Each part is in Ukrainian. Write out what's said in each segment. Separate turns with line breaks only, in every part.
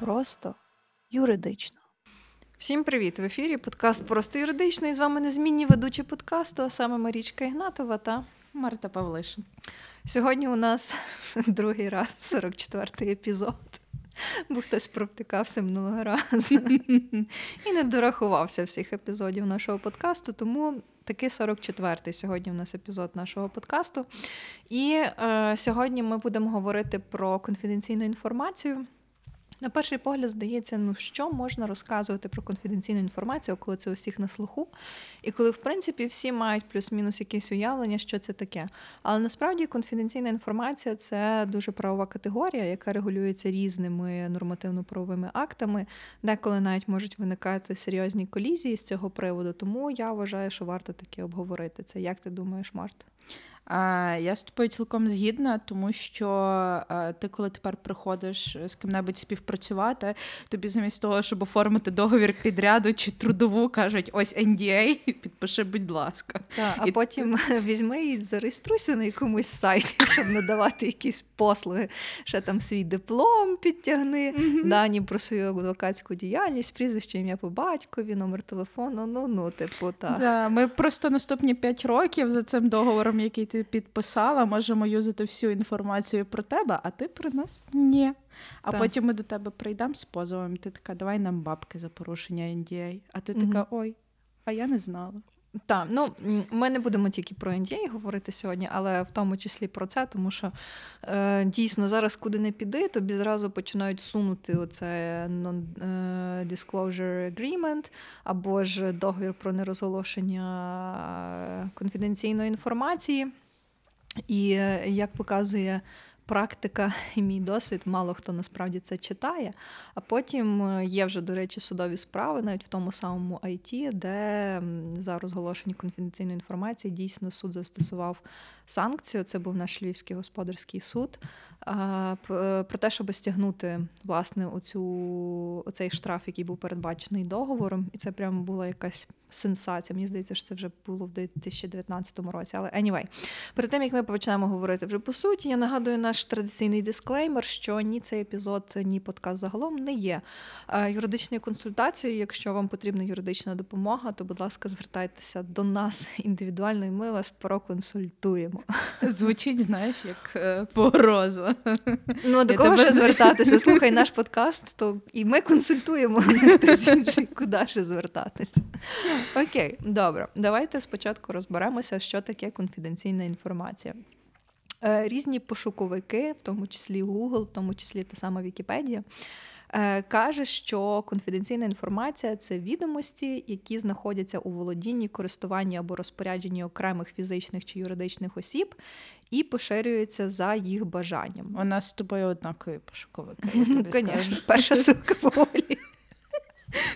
Просто юридично.
Всім привіт! В ефірі подкаст Просто юридично. І з вами незмінні ведучі подкасту, а саме Марічка Ігнатова та
Марта Павлишин.
Сьогодні у нас другий раз 44-й епізод, бо хтось провтикався минулого разу і не дорахувався всіх епізодів нашого подкасту. Тому такий 44-й сьогодні у нас епізод нашого подкасту. І е, сьогодні ми будемо говорити про конфіденційну інформацію. На перший погляд здається, ну що можна розказувати про конфіденційну інформацію, коли це усіх на слуху, і коли, в принципі, всі мають плюс-мінус якесь уявлення, що це таке. Але насправді конфіденційна інформація це дуже правова категорія, яка регулюється різними нормативно-правовими актами, деколи навіть можуть виникати серйозні колізії з цього приводу. Тому я вважаю, що варто таке обговорити це. Як ти думаєш, Марта?
Я з тобою цілком згідна, тому що ти, коли тепер приходиш з ким-небудь співпрацювати, тобі замість того, щоб оформити договір підряду чи трудову, кажуть, ось NDA, підпиши, будь ласка.
Так, А і потім ти... візьми і зареєструйся на якомусь сайті, щоб надавати якісь послуги. Ще там свій диплом підтягни, mm-hmm. дані про свою адвокатську діяльність, прізвище, ім'я по батькові, номер телефону. Ну, ну, типу, так.
Да, Ми просто наступні п'ять років за цим договором, який ти підписала, можемо юзати всю інформацію про тебе, а ти про нас ні. А так. потім ми до тебе прийдемо з позовом, і ти така, давай нам бабки за порушення NDA. А ти mm-hmm. така, ой, а я не знала.
Так, ну ми не будемо тільки про NDA говорити сьогодні, але в тому числі про це, тому що е, дійсно зараз куди не піди, тобі зразу починають сунути оце non-disclosure agreement або ж договір про нерозголошення конфіденційної інформації. І е, як показує практика і мій досвід, мало хто насправді це читає. А потім е, є вже, до речі, судові справи, навіть в тому самому IT, де за розголошення конфіденційної інформації дійсно суд застосував санкцію. Це був наш Львівський господарський суд. Е, про те, щоб стягнути власне оцю, оцей штраф, який був передбачений договором, і це прямо була якась сенсація. Мені здається, що це вже було в 2019 році. Але anyway, перед тим як ми почнемо говорити вже по суті, я нагадую наш традиційний дисклеймер, що ні цей епізод, ні подкаст загалом не є е, юридичною консультацією. Якщо вам потрібна юридична допомога, то будь ласка, звертайтеся до нас індивідуально, і ми вас проконсультуємо.
Звучить, знаєш, як е, погроза.
Ну, до кого ще звертатися? Слухай наш подкаст, то і ми консультуємо куди ще звертатися. Окей, добре. Давайте спочатку розберемося, що таке конфіденційна інформація. Е, різні пошуковики, в тому числі Google, в тому числі та сама Вікіпедія, каже, що конфіденційна інформація це відомості, які знаходяться у володінні, користуванні або розпорядженні окремих фізичних чи юридичних осіб, і поширюється за їх бажанням.
У нас з тобою однакові пошуковики.
Звісно, перша ссылка поволі.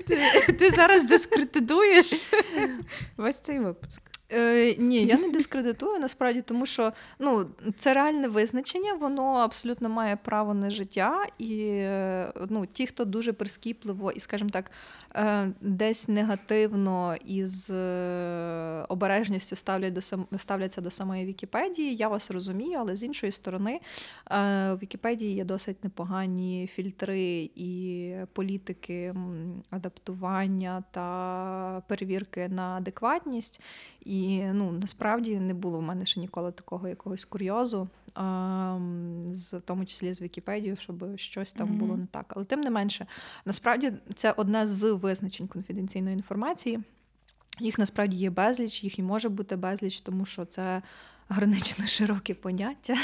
Ти, ти зараз дискредитуєш весь цей випуск.
Е, Ні, я не дискредитую насправді, тому що ну, це реальне визначення, воно абсолютно має право на життя. І е, ну, ті, хто дуже прискіпливо і, скажімо так, е, десь негативно і з е, обережністю ставляться до самої Вікіпедії, я вас розумію, але з іншої сторони, в Вікіпедії є досить непогані фільтри і політики адаптування та перевірки на адекватність. І ну, насправді не було в мене ще ніколи такого якогось курйозу, а, з, в тому числі з Вікіпедією, щоб щось там mm-hmm. було не так. Але тим не менше, насправді це одне з визначень конфіденційної інформації. Їх насправді є безліч, їх і може бути безліч, тому що це гранично широке поняття.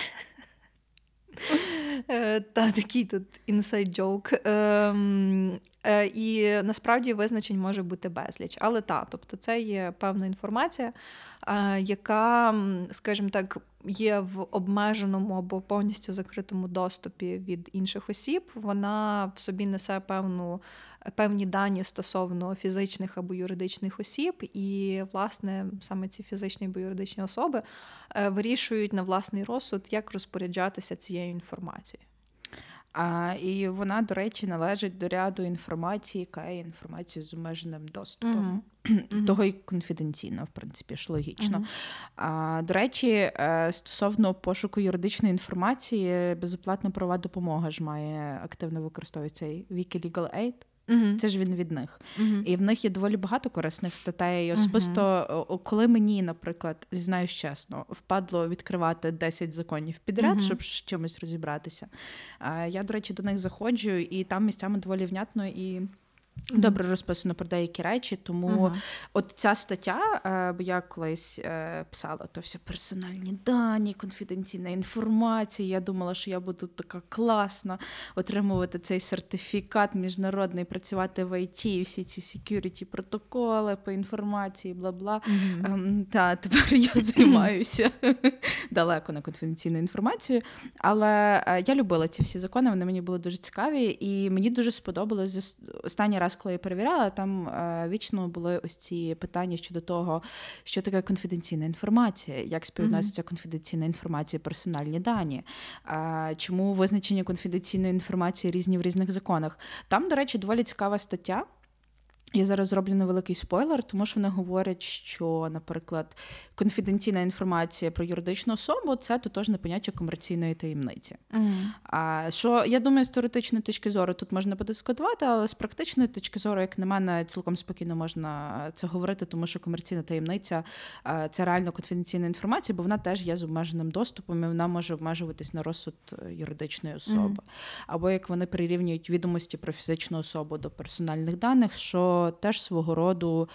Е, та такий тут інсайд джок. Е, і насправді визначень може бути безліч. Але та, тобто це є певна інформація, яка, скажімо так, є в обмеженому або повністю закритому доступі від інших осіб. Вона в собі несе певну. Певні дані стосовно фізичних або юридичних осіб, і, власне, саме ці фізичні або юридичні особи е, вирішують на власний розсуд, як розпоряджатися цією інформацією.
А, і вона, до речі, належить до ряду інформації, яка є інформацією з обмеженим доступом.
Мгм.
Того й конфіденційно, в принципі, ж логічно.
Мгм.
А, до речі, е, стосовно пошуку юридичної інформації, безоплатна правова допомога ж має активно використовується цей Wiki Legal Aid.
Мгм.
Це ж він від них.
Мгм.
І в них є доволі багато корисних статей. І Особисто, о, коли мені, наприклад, зізнаюсь чесно, впадло відкривати 10 законів підряд, щоб з чимось розібратися. Я, до речі, до них заходжу, і там місцями доволі внятно і. Добре розписано про деякі речі, тому
Мгм.
от ця стаття, е, бо я колись е, писала то все персональні дані, конфіденційна інформація. Я думала, що я буду така класна отримувати цей сертифікат міжнародний, працювати в ІТ, і всі ці security протоколи по інформації, бла бла. Ем, та тепер я займаюся далеко на конфіденційну інформацію. Але е, я любила ці всі закони, вони мені були дуже цікаві, і мені дуже сподобалось останній раз, коли я перевіряла, там е, вічно були ось ці питання щодо того, що таке конфіденційна інформація, як співвідноситься конфіденційна інформація, персональні дані, е, чому визначення конфіденційної інформації різні в різних законах. Там, до речі, доволі цікава стаття. Я зараз зроблю невеликий спойлер, тому що вони говорять, що, наприклад, конфіденційна інформація про юридичну особу це тотожне поняття комерційної таємниці.
Мгм.
А що я думаю, з теоретичної точки зору тут можна подискутувати, але з практичної точки зору, як на мене, цілком спокійно можна це говорити, тому що комерційна таємниця це реально конфіденційна інформація, бо вона теж є з обмеженим доступом і вона може обмежуватись на розсуд е, юридичної особи.
Мгм.
Або як вони прирівнюють відомості про фізичну особу до персональних даних, що теж свого роду.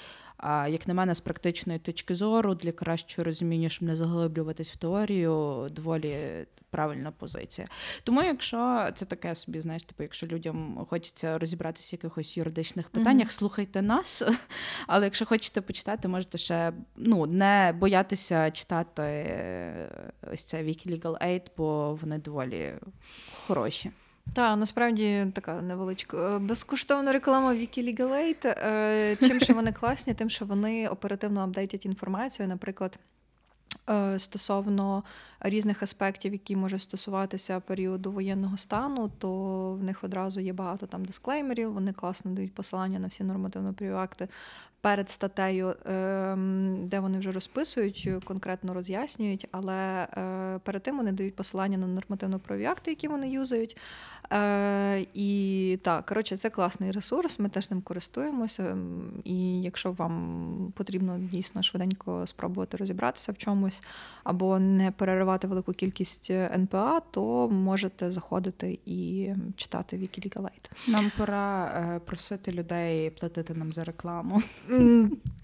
Як на мене, з практичної точки зору, для кращого розуміння, щоб не заглиблюватись в теорію, доволі правильна позиція. Тому, якщо це таке собі, знаєш, типу, якщо людям хочеться розібратися в якихось юридичних питаннях, слухайте нас. Але якщо хочете почитати, можете ще ну, не боятися читати е, ось це Wiki Legal Aid, бо вони доволі хороші.
Та насправді така невеличка е, безкоштовна реклама Wikilegal Е, Чим ще вони класні, тим, що вони оперативно апдейтять інформацію, наприклад. е, Стосовно різних аспектів, які можуть стосуватися періоду воєнного стану, то в них одразу є багато там дисклеймерів. Вони класно дають посилання на всі нормативно-правові акти перед статтею, ем, де вони вже розписують, конкретно роз'яснюють, але е, перед тим вони дають посилання на нормативно-правові акти, які вони юзають. Е, і так, коротше, це класний ресурс, ми теж ним користуємося. І якщо вам потрібно дійсно швиденько спробувати розібратися в чомусь або не переривати велику кількість е, НПА, то можете заходити і читати Aid.
Нам пора е, просити людей платити нам за рекламу.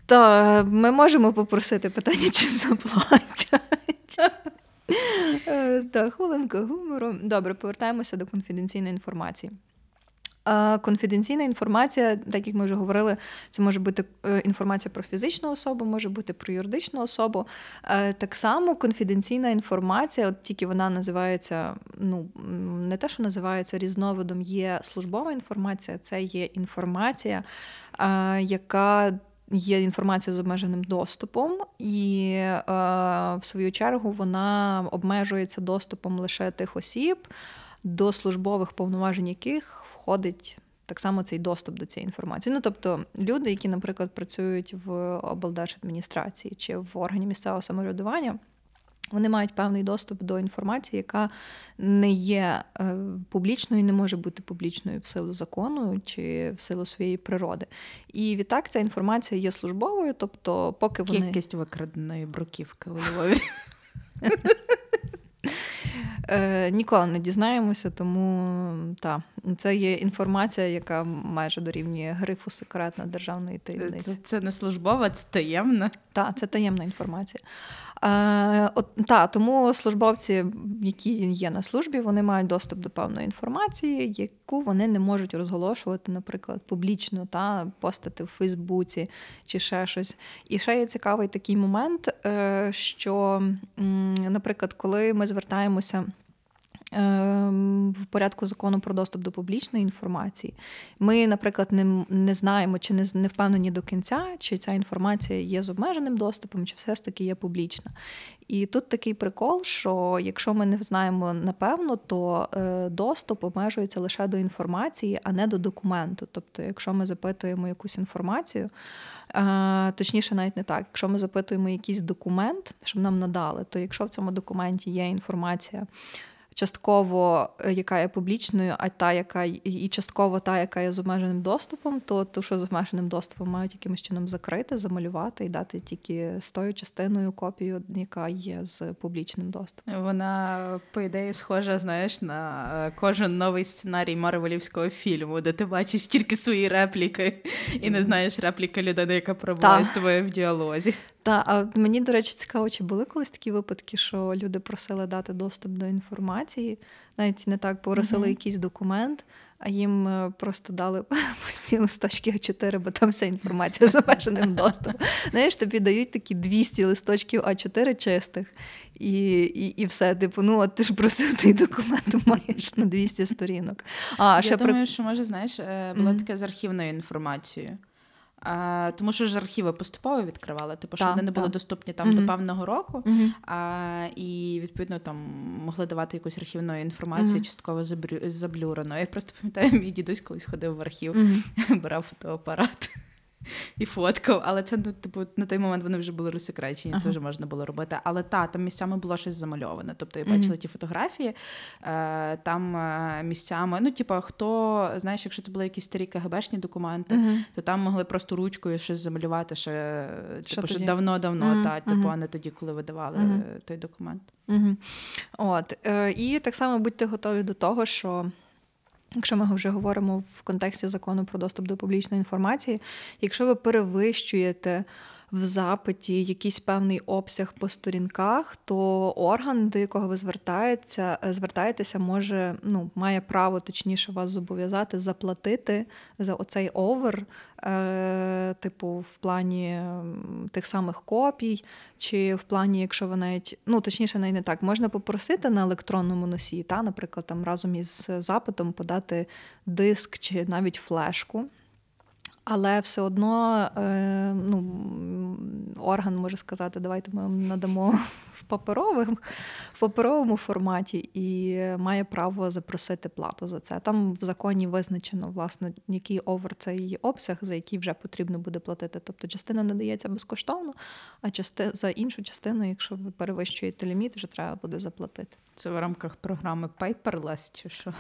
Та ми можемо попросити питання, чи заплатять. Та Так, хвилинка гумору. Добре, повертаємося до конфіденційної інформації. Конфіденційна інформація, так як ми вже говорили, це може бути е, інформація про фізичну особу, може бути про юридичну особу. Е, Так само конфіденційна інформація, от тільки вона називається, ну не те, що називається різновидом, є службова інформація, це є інформація, е, яка є інформацією з обмеженим доступом, і в свою чергу вона обмежується доступом лише тих осіб, до службових повноважень яких входить. Так само цей доступ до цієї інформації. Ну, тобто люди, які, наприклад, працюють в облдержадміністрації чи в органі місцевого самоврядування, вони мають певний доступ до інформації, яка не є е, публічною і не може бути публічною в силу закону чи в силу своєї природи. І відтак ця інформація є службовою, тобто, поки вони
Кількість викраденої бруківки у Львові.
е, ніколи не дізнаємося, тому та це є інформація, яка майже дорівнює грифу секретна державної таємниці.
Це, це не службова, це таємна.
Так, це таємна інформація. Е, от, та, тому службовці, які є на службі, вони мають доступ до певної інформації, яку вони не можуть розголошувати, наприклад, публічно, та, постати в Фейсбуці чи ще щось. І ще є цікавий такий момент, е, що, наприклад, коли ми звертаємося. Ем, в порядку закону про доступ до публічної інформації. Ми, наприклад, не, не знаємо чи не, не впевнені до кінця, чи ця інформація є з обмеженим доступом, чи все ж таки є публічна. І тут такий прикол, що якщо ми не знаємо напевно, то е, доступ обмежується лише до інформації, а не до документу. Тобто, якщо ми запитуємо якусь інформацію, е, точніше, навіть не так, якщо ми запитуємо якийсь документ, щоб нам надали, то якщо в цьому документі є інформація частково, е, яка є публічною, а та, яка і частково та, яка є з обмеженим доступом, то ту, що з обмеженим доступом мають якимось чином закрити, замалювати і дати тільки з тою частиною копію, яка є з публічним доступом.
Вона, по ідеї, схожа, знаєш, на е, кожен новий сценарій Марвелівського фільму, де ти бачиш тільки свої репліки і не знаєш репліки людини, яка пробуває з тобою в діалозі.
Так, а мені, до речі, цікаво, чи були колись такі випадки, що люди просили дати доступ до інформації, навіть не так просили mm-hmm. якийсь документ, а їм е, просто дали пусті листочки А4, бо там вся інформація з обмеженим доступом. Знаєш, тобі дають такі 200 листочків А4 чистих, і і, і все. Типу, ну от ти ж просив той документ, маєш на 200 сторінок.
А, Я ще думаю, при... що може, знаєш, е, було mm-hmm. таке з архівною інформацією. А, Тому що ж архіви поступово відкривали, типу, що вони не були доступні там mm-hmm. до певного року, mm-hmm. а, і відповідно там могли давати якусь архівну інформацію, mm-hmm. частково заблюрено. Я просто пам'ятаю, мій дідусь колись ходив в архів, брав фотоапарат і фоткав, але це ну, типу на той момент вони вже були розсекречені, ага. це вже можна було робити. Але та там місцями було щось замальоване. Тобто я бачила mm-hmm. ті фотографії, е, там е, місцями, ну типу, хто знаєш, якщо це були якісь старі КГБшні документи, mm-hmm. то там могли просто ручкою щось замалювати ще типу, що давно-давно, mm-hmm. та типу, а не тоді, коли видавали той документ.
От е, і так само будьте готові до того, що. Якщо ми вже говоримо в контексті закону про доступ до публічної інформації, якщо ви перевищуєте в запиті якийсь певний обсяг по сторінках, то орган, до якого ви звертаєтеся, звертаєтеся, може ну, має право точніше вас зобов'язати заплатити за оцей over, е, типу, в плані тих самих копій, чи в плані, якщо ви навіть, ну точніше, навіть не так, можна попросити на електронному носії, та, наприклад, там разом із запитом подати диск чи навіть флешку. Але все одно е, ну, орган може сказати, давайте ми вам надамо в паперовому, в паперовому форматі і має право запросити плату за це. Там в законі визначено, власне, який over цей обсяг, за який вже потрібно буде платити. Тобто частина надається безкоштовно, а части, за іншу частину, якщо ви перевищуєте ліміт, вже треба буде заплатити.
Це в рамках програми Paperless чи що?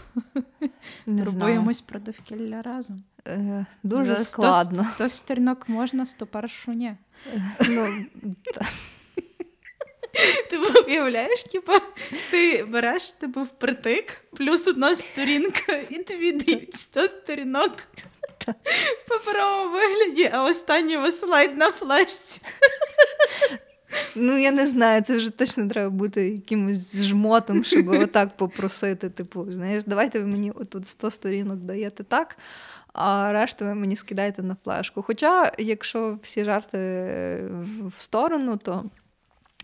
Не Турбуємось про довкілля разом.
Е, Дуже За складно.
100 сторінок можна, 101 ні. Е, ну, Ти уявляєш, типу, ти береш типу, впритик, плюс одна сторінка, і тобі дають 100 сторінок в паперовому вигляді, а останній слайд на флешці.
Ну, я не знаю, це вже точно треба бути якимось жмотом, щоб отак попросити. Типу, знаєш, давайте ви мені отут 100 сторінок даєте так, а решту ви мені скидаєте на флешку. Хоча, якщо всі жарти в сторону, то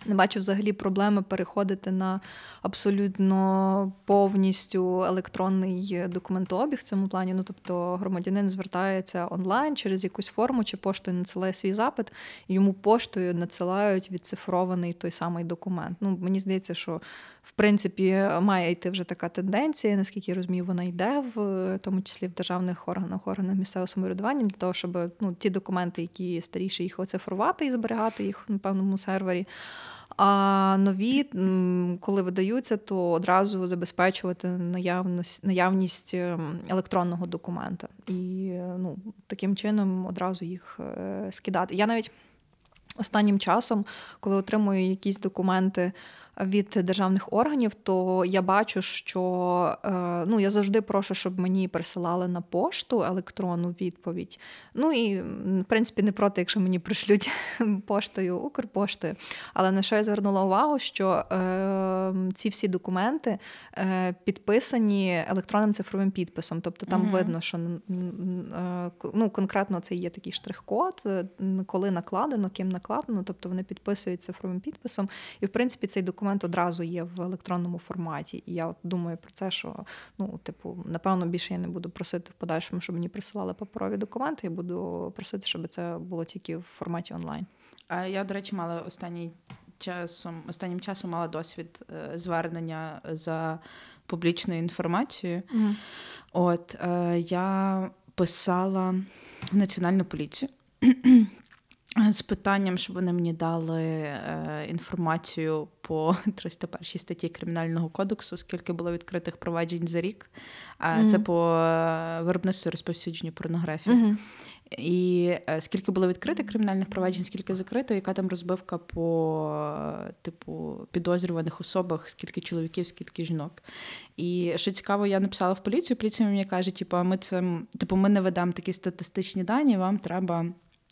не бачу взагалі проблеми переходити на абсолютно повністю електронний документообіг в цьому плані. Ну тобто громадянин звертається онлайн через якусь форму чи поштою надсилає свій запит, і йому поштою надсилають відцифрований той самий документ. Ну мені здається, що в принципі має йти вже така тенденція, наскільки я розумію, вона йде в тому числі в державних органах, органах місцевого самоврядування, для того, щоб ну ті документи, які старіші, їх оцифрувати і зберігати їх на певному сервері. А нові, коли видаються, то одразу забезпечувати наявність наявність ем, електронного документа і ну, таким чином одразу їх е, скидати. Я навіть останнім часом, коли отримую якісь документи від державних органів, то я бачу, що е, ну, я завжди прошу, щоб мені присилали на пошту електронну відповідь. Ну і в принципі не проти, якщо мені пришлють поштою Укрпоштою. Але на що я звернула увагу, що е, ці всі документи е, підписані електронним цифровим підписом. Тобто там угу. видно, що е, ну, конкретно це є такий штрих-код, коли накладено, ким накладено, тобто вони підписують цифровим підписом. І в принципі цей документ документ одразу є в електронному форматі. І я от думаю про це, що ну, типу, напевно, більше я не буду просити в подальшому, щоб мені присилали паперові документи. Я буду просити, щоб це було тільки в форматі онлайн.
А я, до речі, мала останній часом, останнім часом мала досвід е, звернення за публічною інформацією.
Угу.
От е, я писала в національну поліцію. З питанням, щоб вони мені дали е, інформацію по 301 статті Кримінального кодексу, скільки було відкритих проваджень за рік.
Mm-hmm.
це по е, виробництву і розповсюдженню порнографії. Mm-hmm. І е, скільки було відкритих кримінальних проваджень, скільки закрито, яка там розбивка по типу підозрюваних особах, скільки чоловіків, скільки жінок. І що цікаво, я написала в поліцію. Поліція мені каже, типу, ми цим, типу, ми не ведемо такі статистичні дані, вам треба.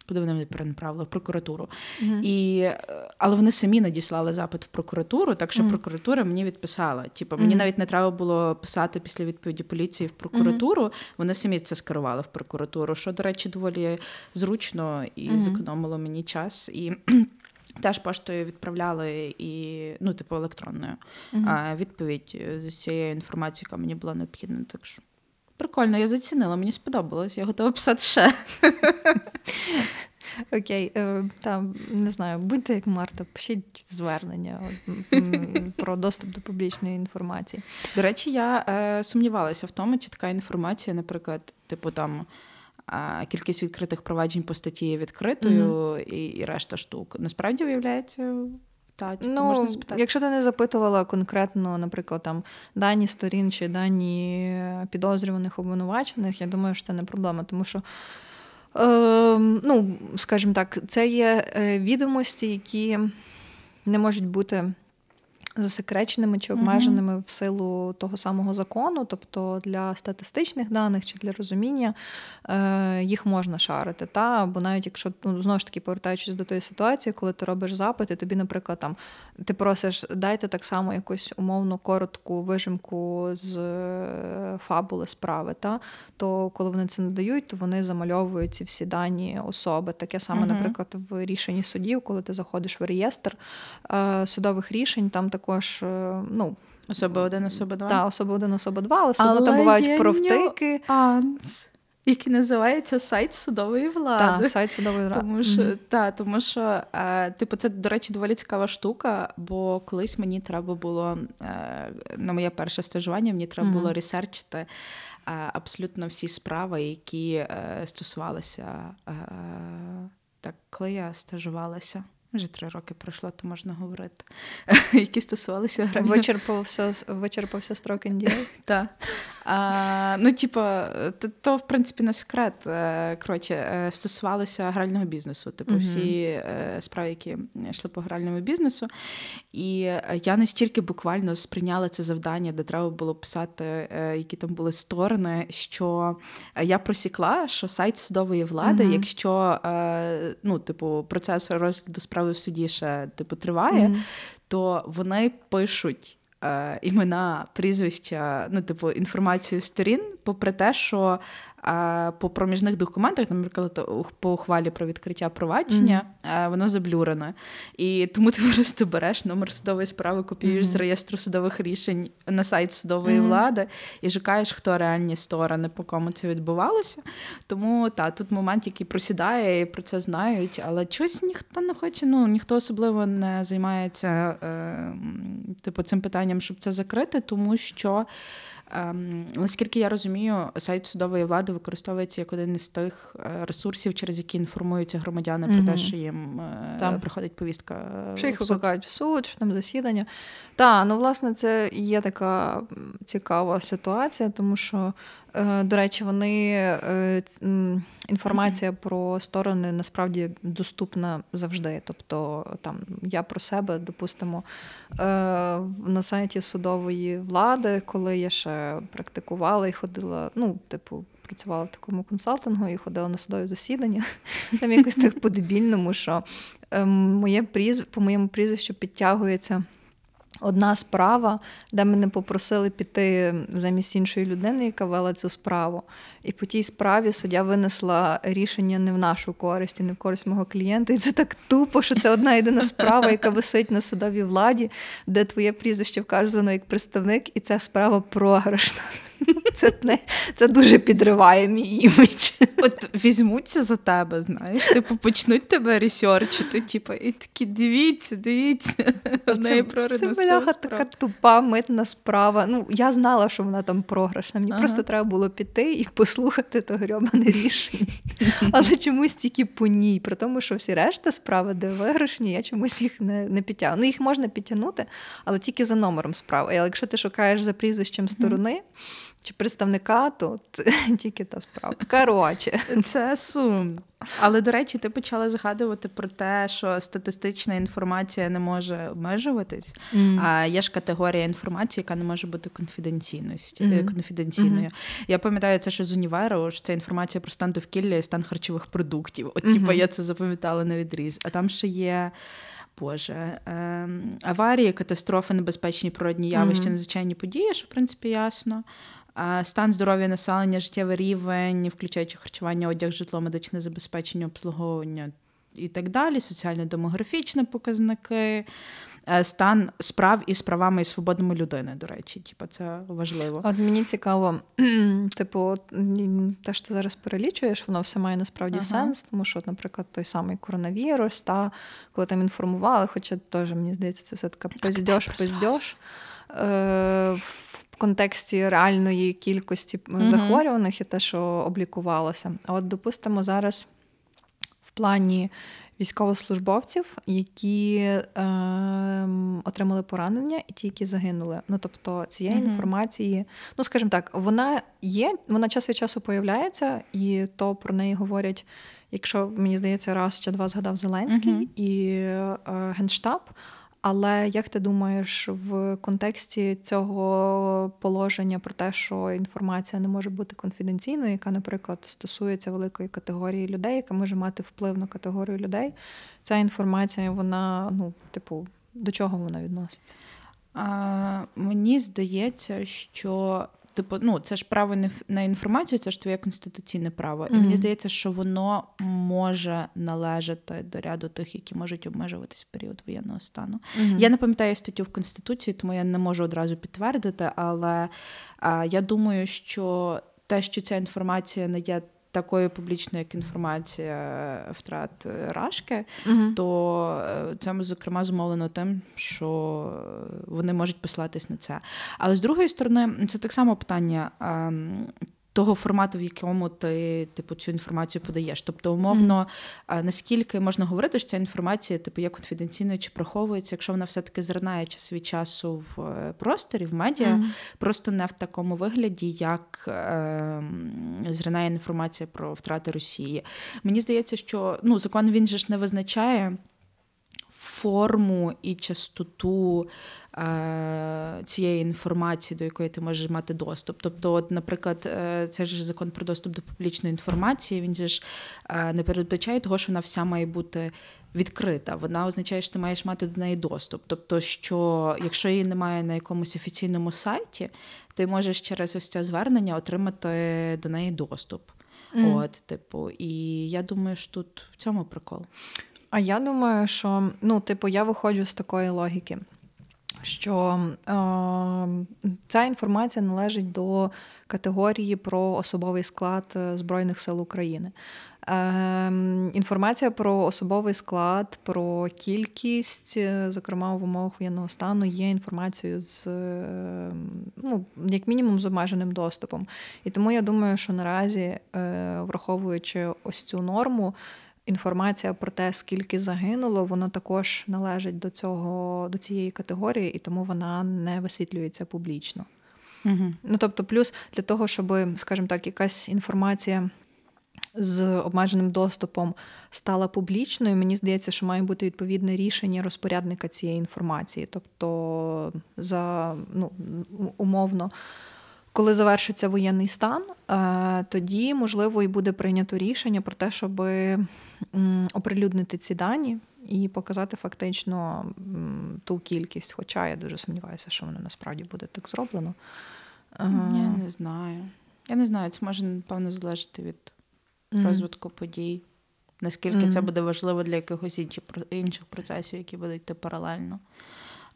Куди вони мене перенаправили в прокуратуру. Uh-huh. І, Але вони самі надіслали запит в прокуратуру, так що uh-huh. прокуратура мені відписала. Типу, мені uh-huh. навіть не треба було писати після відповіді поліції в прокуратуру. Вони самі це скерували в прокуратуру, що, до речі, доволі зручно і зекономило мені час. І Теж поштою відправляли і, ну, типу, електронною uh-huh. відповідь з усією інформацією, яка мені була необхідна. Так що прикольно, я зацінила, мені сподобалось, я готова писати ще.
Окей, е, там не знаю, будьте як Марта, пишіть звернення про доступ до публічної інформації.
До речі, я е, сумнівалася в тому, чи така інформація, наприклад, типу там. Кількість відкритих проваджень по статті є відкритою mm-hmm. і, і решта штук. Насправді виявляється, так,
ну, можна спитати. Якщо ти не запитувала конкретно, наприклад, там дані сторін чи дані підозрюваних обвинувачених, я думаю, що це не проблема, тому що. Е, ну, скажімо так, це є відомості, які не можуть бути засекреченими чи обмеженими mm-hmm. в силу того самого закону, тобто для статистичних даних чи для розуміння е, їх можна шарити. Та? Бо навіть якщо ну, знову ж таки повертаючись до тої ситуації, коли ти робиш запит, і тобі, наприклад, там ти просиш дайте так само якусь умовно коротку вижимку з е, фабули справи, та? то коли вони це надають, то вони замальовують ці всі дані особи. Таке саме, mm-hmm. наприклад, в рішенні судів, коли ти заходиш в реєстр е, судових рішень, там так також, е, ну.
Особа один, особа два.
Так, особа один, особа два, але все одно там бувають провтики.
Анс. Який називається сайт судової влади.
Так, сайт судової влади.
Тому що, mm-hmm. та, тому що е, типу, це, до речі, доволі цікава штука, бо колись мені треба було е, на моє перше стажування, мені треба mm-hmm. було ресерчити е, абсолютно всі справи, які е, стосувалися. Е, так, коли я стажувалася. Вже три роки пройшло, то можна говорити, які стосувалися грання.
Вичерпався вичерпався строк індії.
Так. Ну, типа, то, то, в принципі, не секрет. Е, коротше, е, стосувалося грального бізнесу. Типу, всі е, справи, які йшли по гральному бізнесу. І я настільки буквально сприйняла це завдання, де треба було писати, які там були сторони, що я просікла, що сайт судової влади, якщо ну, типу, процес розгляду справи в суді ще типу, триває, mm-hmm. то вони пишуть е, імена, прізвища, ну, типу, інформацію сторін, попри те, що а по проміжних документах, наприклад, по ухвалі про відкриття провадження, mm-hmm. воно заблюрене. І тому ти просто береш номер судової справи, копіюєш mm-hmm. з реєстру судових рішень на сайт судової mm-hmm. влади і шукаєш, хто реальні сторони, по кому це відбувалося. Тому та тут момент, який просідає, і про це знають, але щось ніхто не хоче, ну ніхто особливо не займається е, типу цим питанням, щоб це закрити, тому що. Ем, наскільки я розумію, сайт судової влади використовується як один із тих е, ресурсів, через які інформуються громадяни про те, що їм е, там приходить повістка.
Що їх викликають в суд, що там засідання. Так, ну власне, це є така цікава ситуація, тому що до речі, вони е, інформація про сторони насправді доступна завжди. Тобто, там я про себе, допустимо, е, на сайті судової влади, коли я ще практикувала і ходила, ну, типу, працювала в такому консалтингу і ходила на судові засідання. Там якось так по-дебільному, що моє прізв... по моєму прізвищу підтягується одна справа, де мене попросили піти замість іншої людини, яка вела цю справу. І по тій справі суддя винесла рішення не в нашу користь і не в користь мого клієнта. І це так тупо, що це одна єдина справа, яка висить на судовій владі, де твоє прізвище вказано як представник, і ця справа програшна. Це не це дуже підриває мій імідж.
От візьмуться за тебе, знаєш, типу почнуть тебе ресерчити, типу, і такі дивіться, дивіться. Неї
Це бляха така тупа митна справа. Ну, я знала, що вона там програшна. Мені ага. просто треба було піти і послухати то грьобане рішення. Але чомусь тільки по ній. При тому, що всі решта справи, де виграшні, я чомусь їх не не підтягну. Ну, їх можна підтягнути, але тільки за номером справи. Але якщо ти шукаєш за прізвищем сторони чи представника, то тільки та справа. Коротше,
це сум. Але до речі, ти почала згадувати про те, що статистична інформація не може обмежуватись. Mm. А є ж категорія інформації, яка не може бути mm. конфіденційною. Mm-hmm. Я пам'ятаю це, що з універу що це інформація про стан довкілля і стан харчових продуктів. От, mm-hmm. типу, я це запам'ятала на відріз. А там ще є. Боже, е, аварії, катастрофи, небезпечні природні явища, mm-hmm. надзвичайні події, що в принципі ясно стан здоров'я населення, життєвий рівень, включаючи харчування, одяг, житло, медичне забезпечення, обслуговування і так далі, соціально-демографічні показники. Е, стан справ із правами і свободами людини, до речі, типу, це важливо.
От мені цікаво, типу, те, що ти зараз перелічуєш, воно все має насправді ага. сенс, тому що, наприклад, той самий коронавірус, та коли там інформували, хоча теж мені здається, це все таке пиздьош, пиздьош. В контексті реальної кількості mm захворюваних і те, що облікувалося. А от, допустимо, зараз в плані військовослужбовців, які е, отримали поранення, і ті, які загинули. Ну тобто цієї mm інформації, ну скажімо так, вона є, вона час від часу появляється, і то про неї говорять. Якщо мені здається, раз чи два згадав Зеленський mm і е, Генштаб. Але як ти думаєш, в контексті цього положення про те, що інформація не може бути конфіденційною, яка, наприклад, стосується великої категорії людей, яка може мати вплив на категорію людей, ця інформація, вона, ну, типу, до чого вона відноситься?
А, Мені здається, що Типу, ну це ж право на інформацію, це ж твоє конституційне право. Mm-hmm. І мені здається, що воно може належати до ряду тих, які можуть обмежуватись в період воєнного стану. Mm-hmm. Я не пам'ятаю статтю в Конституції, тому я не можу одразу підтвердити, але а, я думаю, що те, що ця інформація не є такою публічною, як інформація втрат е, Рашки, uh то е, це зокрема зумовлено тим, що вони можуть посилатись на це. Але з другої сторони, це так само питання ем, того формату, в якому ти типу цю інформацію подаєш. Тобто, умовно, mm-hmm. наскільки можна говорити, що ця інформація типу є конфіденційною чи приховується, якщо вона все-таки зринає час від часу в е, просторі, в медіа, mm-hmm. просто не в такому вигляді, як е, зринає інформація про втрати Росії. Мені здається, що ну, закон він же ж не визначає форму і частоту цієї інформації, до якої ти можеш мати доступ. Тобто, от, наприклад, е, це ж закон про доступ до публічної інформації, він же ж е, не передбачає того, що вона вся має бути. Відкрита, вона означає, що ти маєш мати до неї доступ. Тобто, що якщо її немає на якомусь офіційному сайті, ти можеш через ось це звернення отримати до неї доступ. Mm. От, типу, і я думаю, що тут в цьому прикол.
А я думаю, що ну, типу, я виходжу з такої логіки, що е, ця інформація належить до категорії про особовий склад е, Збройних сил України. Е, Інформація про особовий склад, про кількість, е, зокрема в умовах воєнного стану, є інформацією з ну, як мінімум з обмеженим доступом. І тому я думаю, що наразі, е, враховуючи ось цю норму інформація про те, скільки загинуло, воно також належить до цього, до цієї категорії, і тому вона не висвітлюється публічно. Угу. Ну тобто, плюс для того, щоб, скажімо так, якась інформація. З обмеженим доступом стала публічною. Мені здається, що має бути відповідне рішення розпорядника цієї інформації. Тобто, за ну, умовно коли завершиться воєнний стан, е, тоді можливо і буде прийнято рішення про те, щоб оприлюднити ці дані. і показати фактично ту кількість. Хоча я дуже сумніваюся, що воно насправді буде так зроблено.
Я не знаю. Я не знаю, це може, напевно, залежати від розвитку подій. Наскільки це буде важливо для якихось інших, інших процесів, які будуть йти паралельно.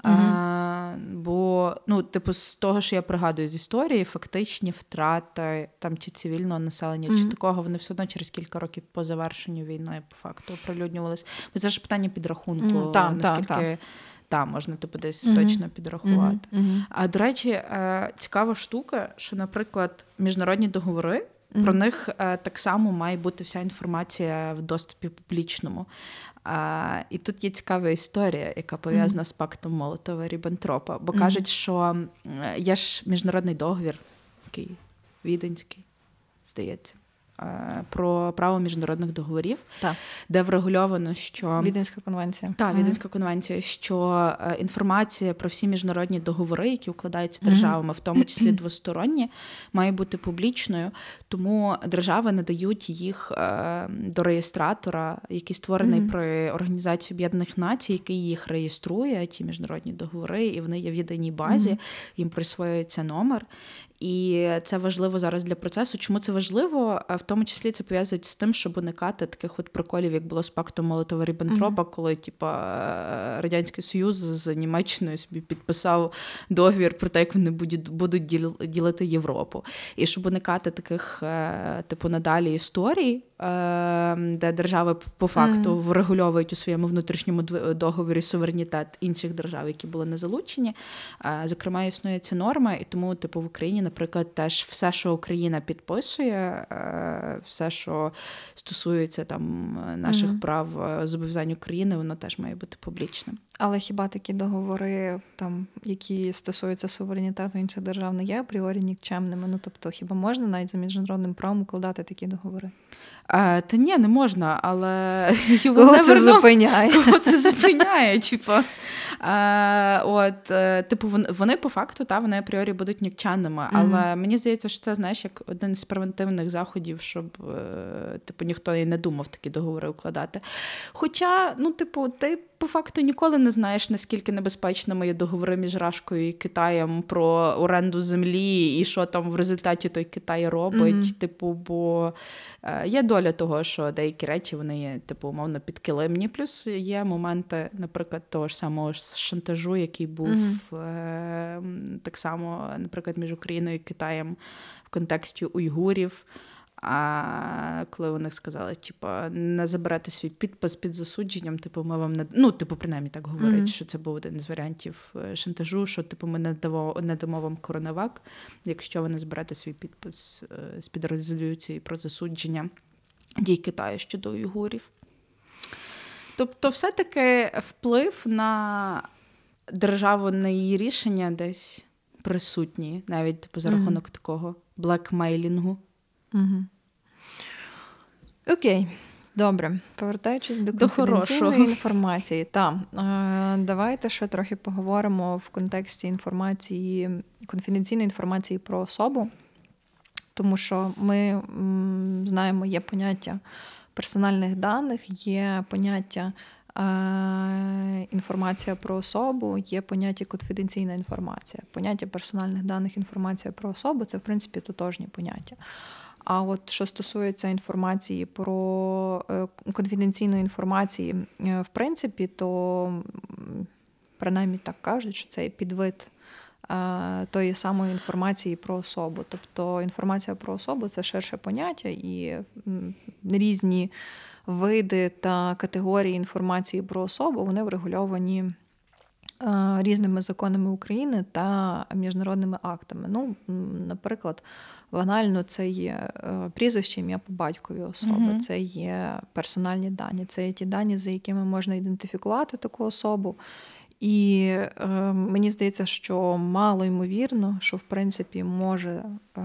Мгм.
А, бо, ну, типу, з того, що я пригадую з історії, фактичні втрати там чи цивільного населення, чи такого, вони все одно через кілька років по завершенню війни по факту оприлюднювались. Бо це ж питання підрахунку,
Мгм, та, та,
наскільки та, можна типу, десь
Мгм.
точно підрахувати.
Мгм.
А до речі, е, цікава штука, що, наприклад, міжнародні договори.
Мгм.
Про них е, так само має бути вся інформація в доступі публічному. А, і тут є цікава історія, яка пов'язана з пактом Молотова Ріббентропа. Бо
Мгм.
кажуть, що е, є ж міжнародний договір, який віденський, здається, про право міжнародних договорів,
Так.
де врегульовано, що
Віденська конвенція.
так. Віденська конвенція, що е, інформація про всі міжнародні договори, які укладаються державами, в тому числі двосторонні, має бути публічною. Тому держави надають їх е, до реєстратора, який створений
Мгм.
при Організації Об'єднаних Націй, який їх реєструє, ті міжнародні договори, і вони є в єдиній базі, їм присвоюється номер. І це важливо зараз для процесу. Чому це важливо? В тому числі це пов'язують з тим, щоб уникати таких от приколів, як було з пактом молотова ріббентропа коли типа е, радянський союз з Німеччиною собі підписав договір про те, як вони будуть будуть ділити Європу. І щоб уникати таких, е, типу, надалі історій, е, де держави по факту
Мгм.
врегульовують у своєму внутрішньому договорі суверенітет інших держав, які були не залучені. Е, Зокрема, існує ця норма, і тому, типу, в Україні, наприклад, теж все, що Україна підписує, е, все, що стосується там е, наших
Мгм.
прав е, зобов'язань України, воно теж має бути публічним.
Але хіба такі договори, там, які стосуються суверенітету інших держав, не є апріорі нікчемними? Ну тобто, хіба можна навіть за міжнародним правом укладати такі договори?
Е, Та ні, не можна, але
Кого це зупиняє?
Кого це зупиняє? Типу, е, от, е, типу, вони, по факту та вони апріорі будуть нікчанними. Але мені здається, що це знаєш як один з превентивних заходів, щоб е, типу ніхто і не думав такі договори укладати. Хоча, ну, типу, ти по факту ніколи не знаєш, наскільки небезпечними є договори між Рашкою і Китаєм про оренду землі, і що там в результаті той Китай робить.
Мгм.
Типу, бо е, є доля того, що деякі речі вони є, типу, умовно підкилимні. Плюс є моменти, наприклад, того ж самого шантажу, який був
Мгм.
е, так само, наприклад, між Україною і Китаєм в контексті уйгурів. А коли вони сказали, типу, не заберете свій підпис під засудженням, типу, ми вам не ну, типу, принаймні так говорять,
Мгм.
що це був один з варіантів е, шантажу, що типу ми не дамо, не дамо вам коронавак, якщо ви не зберете свій підпис е, з під резолюції про засудження дій Китаю щодо уйгурів. Тобто, все-таки вплив на державу на її рішення десь присутній, навіть типу, за рахунок такого блекмейлінгу.
Угу. Окей, добре. Повертаючись до,
До
конфіденційної інформації. Та, е, давайте ще трохи поговоримо в контексті інформації, конфіденційної інформації про особу, тому що ми знаємо, є поняття персональних даних, є поняття. е, Інформація про особу, є поняття конфіденційна інформація. Поняття персональних даних, інформація про особу це, в принципі, тотожні поняття. А от що стосується інформації про е, конфіденційної інформації, е, в принципі, то принаймні так кажуть, що це підвид е, тої самої інформації про особу. Тобто інформація про особу це ширше поняття і різні види та категорії інформації про особу вони врегульовані різними законами України та міжнародними актами. Ну, наприклад, банально це є е, прізвище, ім'я по батькові особи,
Мгм.
це є персональні дані, це є ті дані, за якими можна ідентифікувати таку особу. І е, мені здається, що мало ймовірно, що в принципі може е,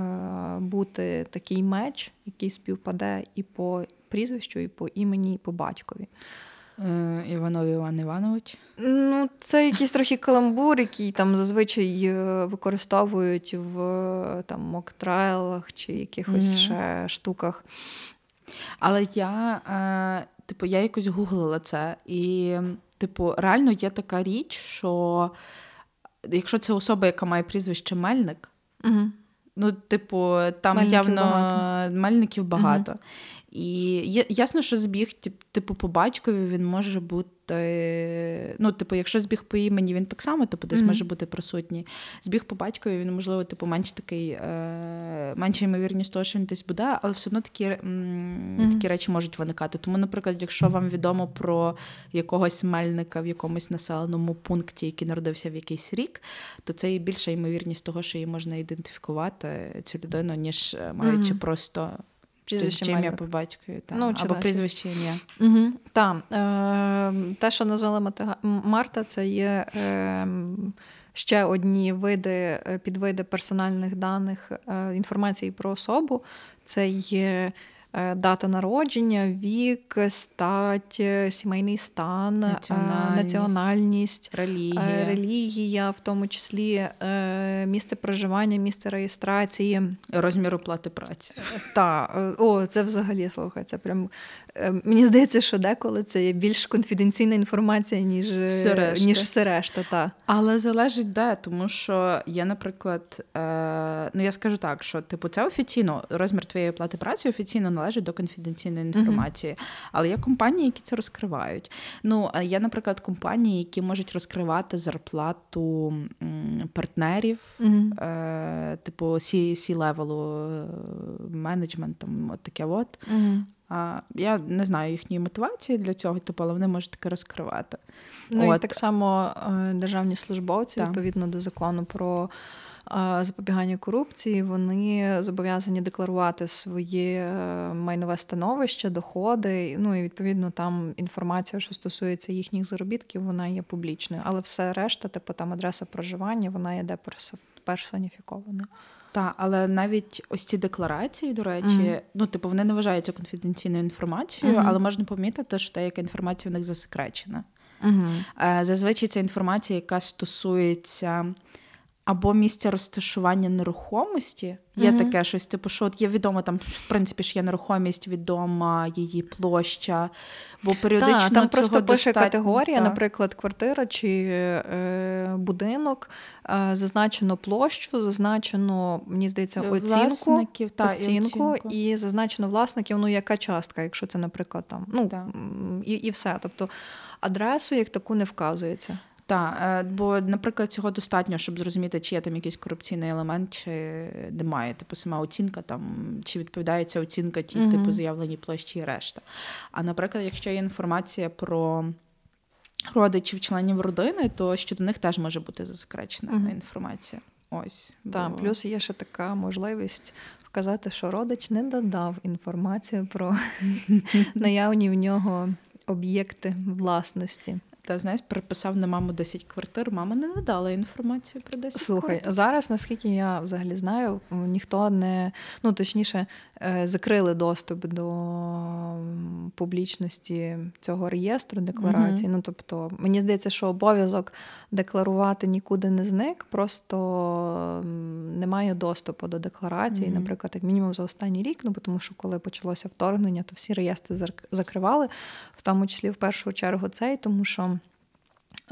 бути такий меч, який співпаде і по прізвищу, і по імені, і по батькові.
Е, Іванов Іван Іванович.
Ну, це якийсь трохи каламбур, який там зазвичай е, використовують в там моктрейлах чи якихось
Мгм.
ще штуках.
Але я е, типу, я якось гуглила це, і, типу, реально є така річ, що якщо це особа, яка має прізвище Мельник,
Угу.
ну, типу, там
Мельників
явно
багато.
мельників багато. І ясно, що збіг, тип- типу, по батькові він може бути. Ну, типу, якщо збіг по імені, він так само типу, десь
Мгм.
може бути присутній. Збіг по батькові, він, можливо, типу, менш такий, е, менша ймовірність того, що він десь буде, але все одно такі, м,
Мгм.
такі речі можуть виникати. Тому, наприклад, якщо вам відомо про якогось мельника в якомусь населеному пункті, який народився в якийсь рік, то це і більша ймовірність того, що її можна ідентифікувати цю людину, ніж е, маючи
Мгм.
просто
Прізвище
ім'я по батькові. Та,
Ну,
або прізвище ім'я.
Угу. Так, е, те, що назвала Матега- Марта, це є е, ще одні види, е, підвиди персональних даних е, інформації про особу. Це є дата народження, вік, стать, е, сімейний стан, е,
Національність.
національність.
Релігія.
е, Релігія, в тому числі е, місце проживання, місце реєстрації.
Розмір оплати праці.
Так, о, це взагалі слухай, це прям е, мені здається, що деколи це є більш конфіденційна інформація, ніж е,
Все решта.
ніж все решта. Та.
Але залежить де, тому що я, наприклад, е, ну я скажу так, що типу це офіційно розмір твоєї оплати праці офіційно належить до конфіденційної інформації. Але є компанії, які це розкривають. Ну є, наприклад, компанії, які можуть розкривати зарплату партнерів. Е, типу C- левелу менеджмент, там от таке от. А, я не знаю їхньої мотивації для цього, типу, але вони можуть таке розкривати.
Ну
От.
і так само е, державні службовці,
Так.
відповідно до закону про е, запобігання корупції, вони зобов'язані декларувати своє е, майнове становище, доходи. Ну і відповідно там інформація, що стосується їхніх заробітків, вона є публічною. Але все решта, типу там адреса проживання, вона є деперсо- персоніфікована.
Так, але навіть ось ці декларації, до речі,
Мгм.
ну, типу, вони не вважаються конфіденційною інформацією,
Мгм.
але можна помітити, що деяка інформація в них засекречена. Е, Зазвичай це інформація, яка стосується або місця розташування нерухомості. Є
Мгм.
таке щось, типу, що от є відомо, там, в принципі, ж є нерухомість, відома її площа, бо періодично
Так, там просто
цього
пише
достатньо,
категорія,
та.
наприклад, квартира чи е, будинок, е, зазначено площу, зазначено, мені здається, оцінку,
Власників, та, і
оцінку,
оцінку.
і зазначено власників, ну яка частка, якщо це, наприклад, там, ну і, і все. Тобто адресу як таку не вказується.
Так, е, бо, наприклад, цього достатньо, щоб зрозуміти, чи є там якийсь корупційний елемент, чи немає. Типу, сама оцінка там, чи відповідає ця оцінка тій,
Мгм.
типу, заявленій площі і решта. А наприклад, якщо є інформація про родичів, членів родини, то щодо них теж може бути засекречена
Мгм.
інформація. Ось.
Та,
бо-
плюс є ще така можливість вказати, що родич не додав інформацію про наявні в нього об'єкти власності.
Та знаєш, переписав на маму 10 квартир, мама не надала інформацію про 10
Слухай,
квартир.
зараз, наскільки я взагалі знаю, ніхто не ну точніше е, закрили доступ до публічності цього реєстру декларацій.
Мгм.
Ну тобто, мені здається, що обов'язок декларувати нікуди не зник, просто немає доступу до декларації,
Мгм.
наприклад, як мінімум за останній рік. Ну тому, що коли почалося вторгнення, то всі реєстри зак- закривали, в тому числі в першу чергу цей, тому що.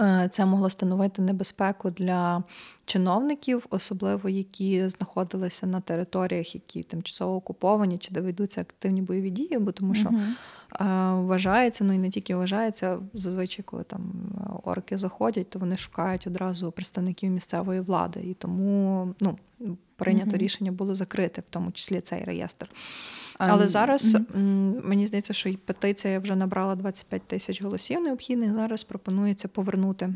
Е, Це могло становити небезпеку для чиновників, особливо які знаходилися на територіях, які тимчасово окуповані, чи де ведуться активні бойові дії, бо тому що е, вважається, ну і не тільки вважається, зазвичай, коли там е, орки заходять, то вони шукають одразу представників місцевої влади. І тому ну, прийнято
Мгм.
рішення було закрити, в тому числі цей реєстр.
А,
Але зараз мені здається, що і петиція вже набрала 25 тисяч голосів необхідних. Зараз пропонується повернути,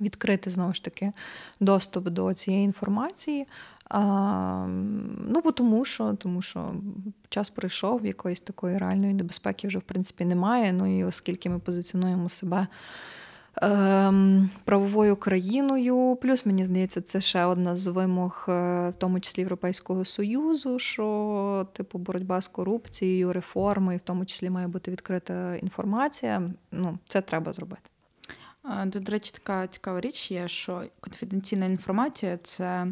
відкрити знову ж таки доступ до цієї інформації. А, ну, бо тому що, тому що час пройшов, якоїсь такої реальної небезпеки вже в принципі немає. Ну і оскільки ми позиціонуємо себе ем, правовою країною. Плюс, мені здається, це ще одна з вимог, е, в тому числі Європейського Союзу, що типу боротьба з корупцією, реформи, і в тому числі має бути відкрита інформація. Ну, це треба зробити.
Тут, до речі, така цікава річ є, що конфіденційна інформація це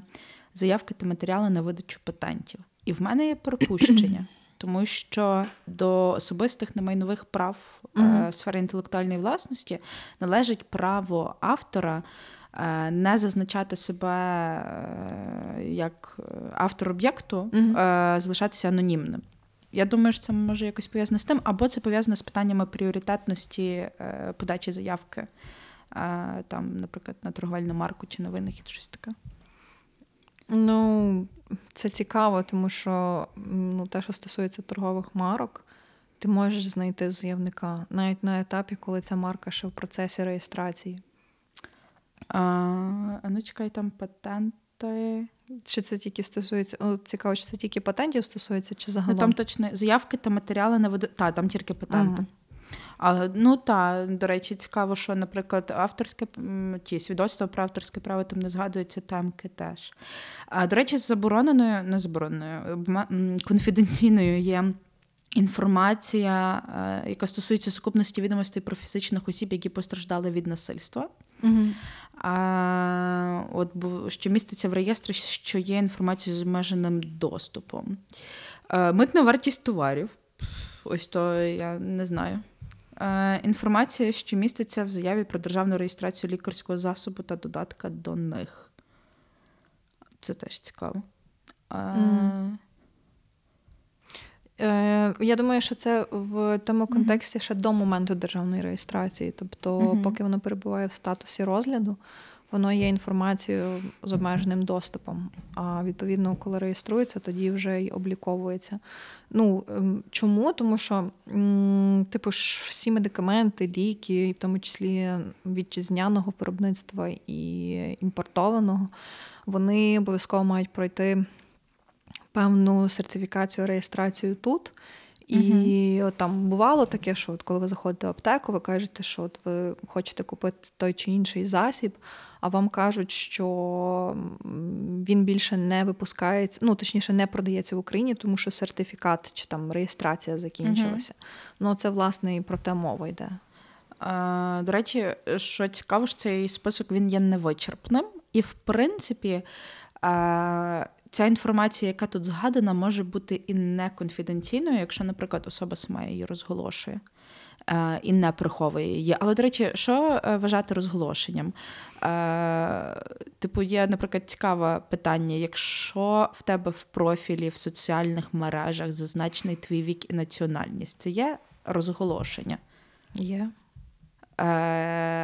заявки та матеріали на видачу патентів. І в мене є припущення, тому що до особистих немайнових прав е,
Мгм.
в сфері інтелектуальної власності належить право автора е, не зазначати себе е, як автор об'єкту, е, залишатися анонімним. Я думаю, що це може якось пов'язано з тим, або це пов'язано з питаннями пріоритетності подачі заявки, там, наприклад, на торговельну марку чи на винахід, щось таке.
Ну, це цікаво, тому що ну, те, що стосується торгових марок, ти можеш знайти заявника навіть на етапі, коли ця марка ще в процесі реєстрації.
А, ну чекай, там патенти.
Чи це тільки стосується, ну, цікаво, чи це тільки патентів стосується, чи загалом?
Ну, там точно заявки та матеріали на виду. Та, там тільки патенти.
Ага.
А, ну та, до речі, цікаво, що, наприклад, авторське ті свідоцтва про авторське право там не згадуються темки теж. А, до речі, забороненою, не забороненою, конфіденційною є. Інформація, е, яка стосується сукупності відомостей про фізичних осіб, які постраждали від насильства.
Угу.
А, от, що міститься в реєстрі, що є інформація з обмеженим доступом. Е, митна вартість товарів. Ось то я не знаю. Е, інформація, що міститься в заяві про державну реєстрацію лікарського засобу та додатка до них. Це теж цікаво. Е,
Е, я думаю, що це в тому контексті ще до моменту державної реєстрації. Тобто,
Мгм.
поки воно перебуває в статусі розгляду, воно є інформацією з обмеженим доступом. А відповідно, коли реєструється, тоді вже й обліковується. Ну ем, чому? Тому що, типу ж, всі медикаменти, ліки, в тому числі вітчизняного виробництва і імпортованого, вони обов'язково мають пройти певну сертифікацію, реєстрацію тут. І от там бувало таке, що от коли ви заходите в аптеку, ви кажете, що от ви хочете купити той чи інший засіб, а вам кажуть, що він більше не випускається, ну точніше, не продається в Україні, тому що сертифікат чи там реєстрація закінчилася. Ну, це власне і про те мова йде.
До речі, що цікаво, що цей список він є невичерпним. І, в принципі, ця інформація, яка тут згадана, може бути і не конфіденційною, якщо, наприклад, особа сама її розголошує. е, І не приховує її. Але, до речі, що е, вважати розголошенням? Е, Типу, є, наприклад, цікаве питання: якщо в тебе в профілі в соціальних мережах зазначений твій вік і національність, це є розголошення.
Є.
Е,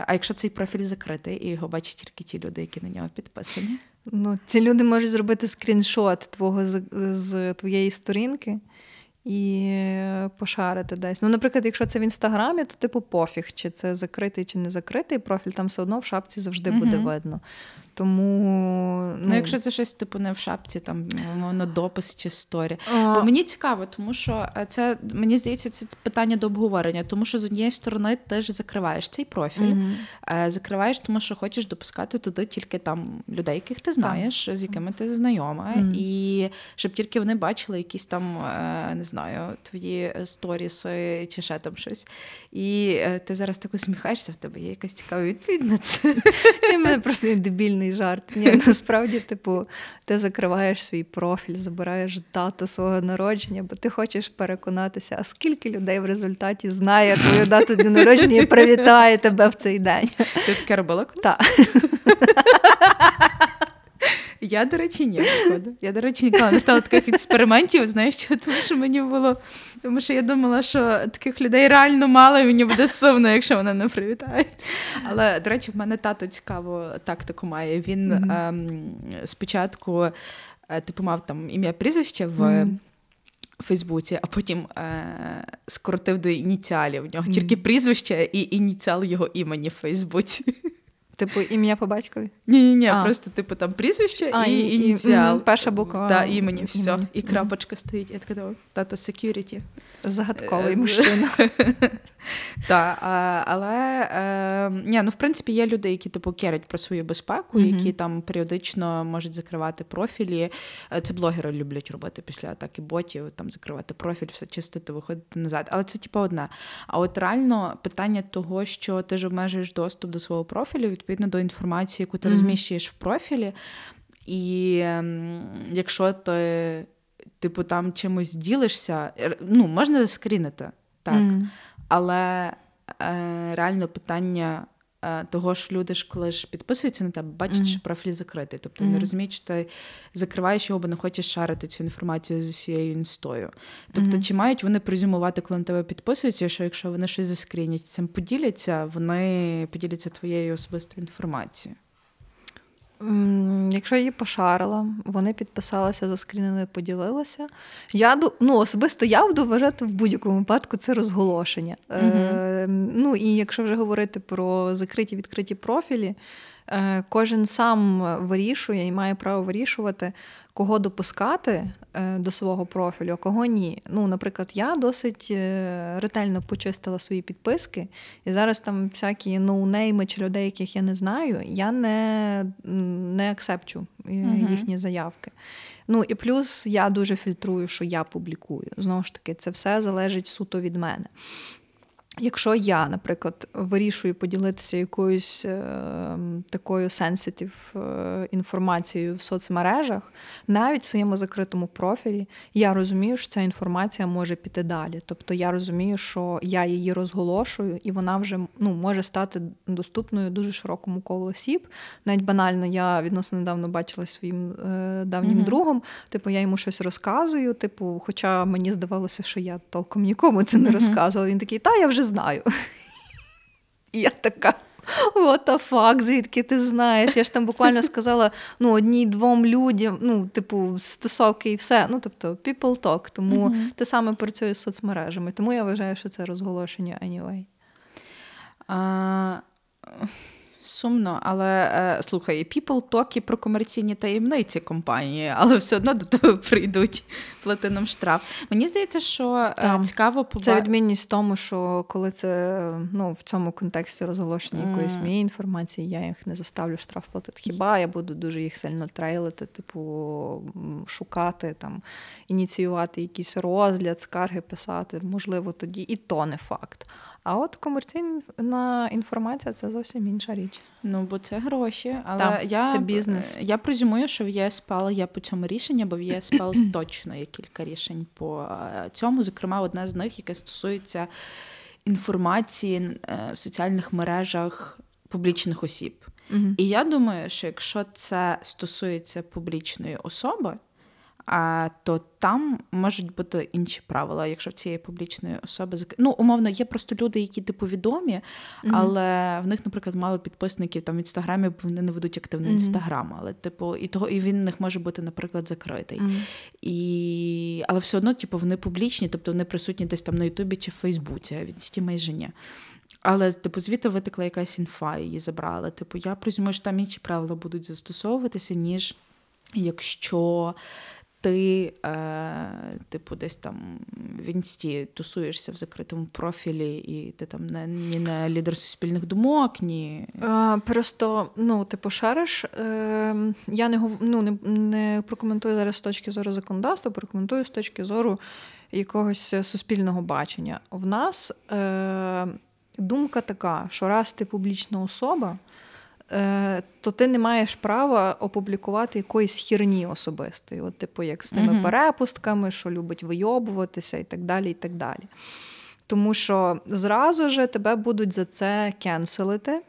а якщо цей профіль закритий і його бачать тільки ті люди, які на нього підписані.
Ну, ці люди можуть зробити скріншот твого з, з твоєї сторінки і пошарити десь. Ну, наприклад, якщо це в інстаграмі, то типу пофіг, чи це закритий, чи не закритий профіль, там все одно в шапці завжди буде
угу.
видно. Тому
Ну,
ну,
якщо це щось типу не в шапці, там на допис чи сторі.
а,
Бо мені цікаво, тому що е, це мені здається, це питання до обговорення, тому що з однієї сторони ти ж закриваєш цей профіль. Е, Закриваєш, тому що хочеш допускати туди тільки там людей, яких ти знаєш, з якими ти знайома,
Мгм.
і щоб тільки вони бачили якісь там, е, не знаю, твої сторіси чи ще там щось. І ти зараз так усміхаєшся, в тебе є якась цікава відповідь на це.
Мене просто є дебільний жарт. Ні, насправді, типу, ти закриваєш свій профіль, забираєш дату свого народження, бо ти хочеш переконатися, а скільки людей в результаті знає твою дату дня народження і привітає тебе в цей день.
Ти таке робила?
Так.
Я, до речі, ні, походу. Я, до речі, ніколи не стала таких експериментів, знаєш, що? тому що мені було. Тому що я думала, що таких людей реально мало, і мені буде сумно, якщо вони не привітають. Але, до речі, в мене тато цікаву тактику має. Він
Мгм.
ем, спочатку, е, типу, мав там ім'я прізвище в.
Мгм.
Фейсбуці, а потім е- скоротив до ініціалів. В нього
Мгм.
тільки прізвище і ініціал його імені в Фейсбуці.
Типу, ім'я по батькові.
Ні, ні, ні,
А.
просто типу там прізвище
А,
і,
і-
ініціал.
перша буква
та, імені, все.
імені.
І крапочка стоїть. Я така думаю, тато security.
Загадковий
Е,
мужчина.
Так, але е, ні, ну в принципі є люди, які типу керять про свою безпеку, які там періодично можуть закривати профілі. Е, Це блогери люблять робити після атаки ботів, там закривати профіль, все чистити, виходити назад. Але це типу одне. А от реально питання того, що ти ж обмежуєш доступ до свого профілю відповідно до інформації, яку ти розміщуєш в профілі. І ем, якщо ти типу, там чимось ділишся, ну, можна заскрінити, так. Але е, реально питання е, того ж люди ж, коли ж підписуються на тебе, бачать,
Мгм.
що профіль закритий. Тобто
Мгм.
не розуміють, що ти закриваєш його, бо не хочеш шарити цю інформацію з усією інстою. Тобто,
Мгм.
чи мають вони презюмувати, коли на тебе підписуються, що якщо вони щось заскрінять, цим поділяться, вони поділяться твоєю особистою інформацією.
Якщо її пошарила, вони підписалися, заскрінили, поділилися. Я ну, особисто я буду вважати в будь-якому випадку це розголошення. Е, ну і якщо вже говорити про закриті відкриті профілі, е, кожен сам вирішує і має право вирішувати, кого допускати е, до свого профілю, а кого ні. Ну, наприклад, я досить е, ретельно почистила свої підписки, і зараз там всякі ноунейми чи людей, яких я не знаю, я не, не акцепчу е, їхні заявки. Ну і плюс я дуже фільтрую, що я публікую. Знову ж таки, це все залежить суто від мене. Якщо я, наприклад, вирішую поділитися якоюсь е, такою сенситив е, інформацією в соцмережах, навіть в своєму закритому профілі, я розумію, що ця інформація може піти далі. Тобто я розумію, що я її розголошую, і вона вже ну, може стати доступною дуже широкому колу осіб. Навіть банально, я відносно недавно бачила своїм е, давнім
Мгм.
другом. Типу, я йому щось розказую. Типу, хоча мені здавалося, що я толком нікому це не
Мгм.
розказувала. Він такий, та я вже знаю. І я така. What the fuck, звідки ти знаєш? Я ж там буквально сказала ну, одній-двом людям, ну, типу, стосовки і все. Ну, тобто, people talk. Тому
Мгм.
те саме працює з соцмережами. Тому я вважаю, що це розголошення anyway.
А, сумно, але е, слухай, people talk і про комерційні таємниці компанії, але все одно до тебе прийдуть плати нам штраф. Мені здається, що е,
Там.
цікаво
Це відмінність в тому, що коли це ну, в цьому контексті розголошення якоїсь
Мгм.
моєї інформації, я їх не заставлю штраф платити. Хіба я буду дуже їх сильно трейлити, типу шукати, там, ініціювати якийсь розгляд, скарги писати, можливо, тоді і то не факт. А от комерційна інформація це зовсім інша річ.
Ну, бо це гроші. Але
Так,
я,
це бізнес.
е, Я презюмую, що в ЄСПЛ є по цьому рішення, бо в ЄСПЛ точно є кілька рішень по е, цьому. Зокрема, одне з них, яке стосується інформації е, в соціальних мережах публічних осіб.
Угу.
І я думаю, що якщо це стосується публічної особи, то там можуть бути інші правила, якщо в цієї публічної особи ну, умовно, є просто люди, які типу відомі, але в них, наприклад, мало підписників там в інстаграмі, бо вони не ведуть активний інстаграм. Але типу, і того, і він в них може бути, наприклад, закритий. І... Але все одно, типу, вони публічні, тобто вони присутні десь там на Ютубі чи в Фейсбуці, а в інсті майже ні. Але, типу, звідти витекла якась інфа, її забрали. Типу, я презюмую, що там інші правила будуть застосовуватися, ніж якщо ти, е, типу, десь там в інсті тусуєшся в закритому профілі, і ти там не, ні не лідер суспільних думок, ні.
А, Просто, ну, типу, шариш. Е, я не, ну, не, не прокоментую зараз з точки зору законодавства, прокоментую з точки зору якогось суспільного бачення. В нас е, думка така, що раз ти публічна особа, то ти не маєш права опублікувати якоїсь хірні особистої. От, типу, як з цими перепустками, що любить вийобуватися і так далі. і так далі. Тому що зразу же тебе будуть за це кенселити,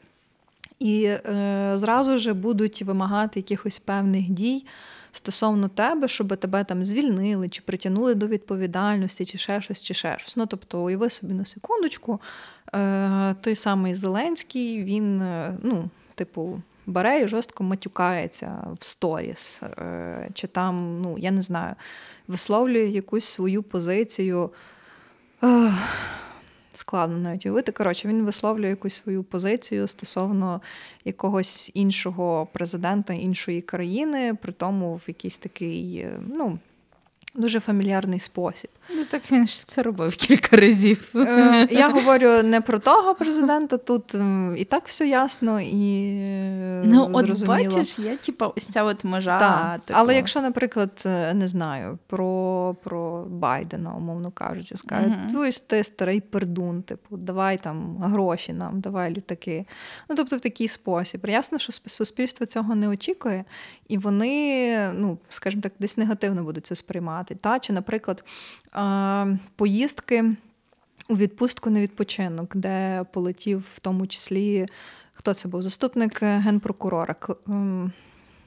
і е, зразу же будуть вимагати якихось певних дій стосовно тебе, щоб тебе там звільнили, чи притягнули до відповідальності, чи ще щось, чи ще щось. Ну, тобто, уяви собі на секундочку, е, той самий Зеленський, він, е, ну, типу. Бере і жорстко матюкається в сторіс, е, чи там, ну, я не знаю, висловлює якусь свою позицію. Складно навіть уявити. Коротше, він висловлює якусь свою позицію стосовно якогось іншого президента іншої країни, при тому в якийсь такий, е, ну, дуже фамільярний спосіб.
Ну так він ж це робив кілька разів.
Е, Я говорю не про того президента, тут і так все ясно, і е,
Ну, от бачиш, є типа ось ця от межа.
Так,
типу.
Але якщо, наприклад, е, не знаю, про, про Байдена, умовно кажучи, скажуть, ти ж ти старий пердун, типу, давай там гроші нам, давай літаки. Ну, тобто в такий спосіб. Ясно, що сп- суспільство цього не очікує, і вони, ну, скажімо так, десь негативно будуть це сприймати. Та? Чи, наприклад, поїздки у відпустку на відпочинок, де полетів в тому числі. Хто це був? Заступник генпрокурора.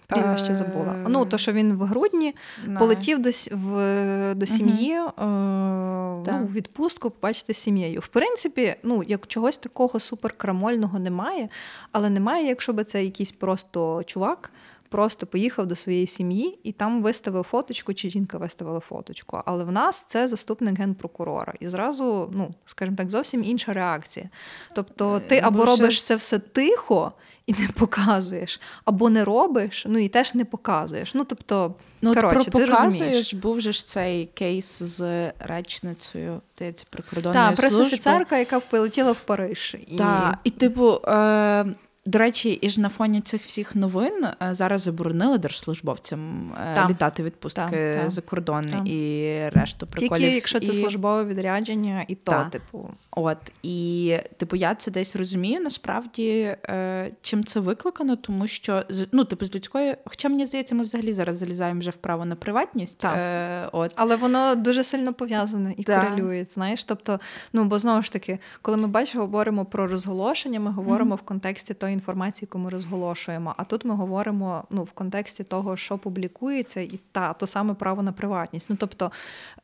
Прізвище забула.
Е,
Ну, то, що він в грудні
На-
полетів до, в, до сім'ї е, ну, у відпустку, побачити сім'єю. В принципі, ну, як чогось такого суперкрамольного немає, але немає, якщо би це якийсь просто чувак. Просто поїхав до своєї сім'ї і там виставив фоточку, чи жінка виставила фоточку. Але в нас це заступник генпрокурора. І зразу, ну скажімо так, зовсім інша реакція. Тобто, ти
Е,
або робиш це все тихо і не показуєш, або не робиш, ну і теж не показуєш. Ну тобто,
Ну,
коротше,
про
ти розумієш.
показуєш, був же ж цей кейс з речницею, здається, прикордонної
Так, пресофіцерка, яка полетіла в Париж. І...
Так, і типу, е, до речі, і ж на фоні цих всіх новин е, зараз заборонили держслужбовцям е,
Так.
літати відпустки
так.
за кордон
Так.
і решту приколів.
Тільки якщо це
І-
службове відрядження, і то,
Так.
типу.
От і типу, я це десь розумію. Насправді, е, чим це викликано, тому що ну, типу, з людської, хоча мені здається, ми взагалі зараз залізаємо вже в право на приватність. Е, от
Але воно дуже сильно пов'язане і
Так.
корелює. Знаєш, тобто, ну бо знову ж таки, коли ми бачимо, говоримо про розголошення, ми говоримо в контексті тої інформації, яку ми розголошуємо. А тут ми говоримо ну, в контексті того, що публікується, і та то саме право на приватність. Ну тобто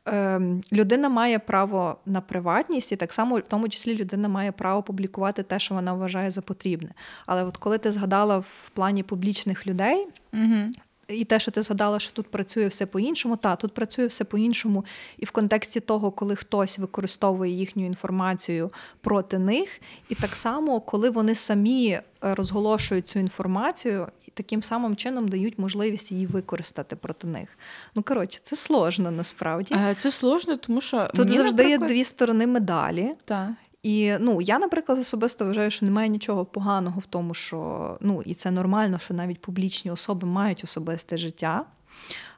ем, людина має право на приватність, і так само, в тому числі, людина має право публікувати те, що вона вважає за потрібне. Але от коли ти згадала в плані публічних людей,
угу.
І те, що ти згадала, що тут працює все по-іншому, та тут працює все по-іншому, і в контексті того, коли хтось використовує їхню інформацію проти них, і так само, коли вони самі е, розголошують цю інформацію і таким самим чином дають можливість її використати проти них. Ну коротше, це сложно насправді.
Е, Це сложно, тому що
Тут
мені,
завжди є дві сторони медалі.
Та.
І ну я, наприклад, особисто вважаю, що немає нічого поганого в тому, що ну і це нормально, що навіть публічні особи мають особисте життя.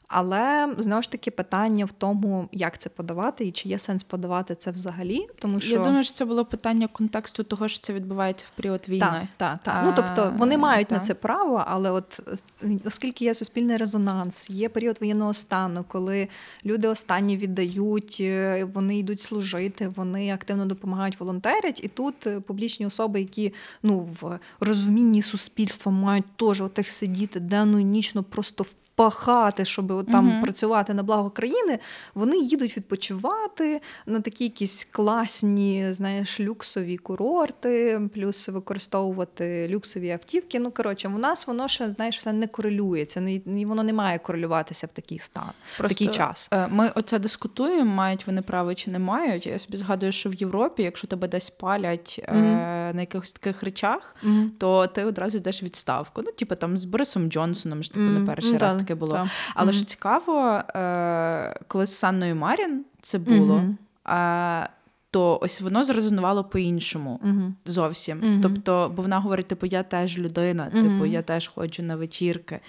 Але знову ж таки питання в тому, як це подавати і чи є сенс подавати це взагалі. Тому що
Я думаю, що це було питання контексту того, що це відбувається в період війни.
так, так, так. Ну тобто вони мають на це право, але от е, оскільки є суспільний резонанс, є період воєнного стану, коли люди останні віддають, е, вони йдуть служити, вони активно допомагають, волонтерять, і тут е, публічні особи, які ну в розумінні суспільства мають теж отих сидіти денно і нічно просто в. Пахати, щоб от там
Мгм.
працювати на благо країни, вони їдуть відпочивати на такі якісь класні, знаєш, люксові курорти, плюс використовувати люксові автівки. Ну коротше, у нас воно ще знаєш все не корелюється, не воно не має корелюватися в такий стан, в такий час.
е, Ми оце дискутуємо, мають вони право чи не мають. Я собі згадую, що в Європі, якщо тебе десь палять
Мгм.
на якихось таких речах,
Мгм.
то ти одразу йдеш відставку. Ну, типу там з Борисом Джонсоном ж типу не перший
Ну,
раз таке було.
та.
Але
Мгм.
що цікаво, е, коли з Санною Марін це було,
Мгм.
е, то ось воно зрезонувало по-іншому.
Мгм.
Зовсім. Тобто, бо вона говорить: типу, я теж людина, типу, я теж ходжу на вечірки.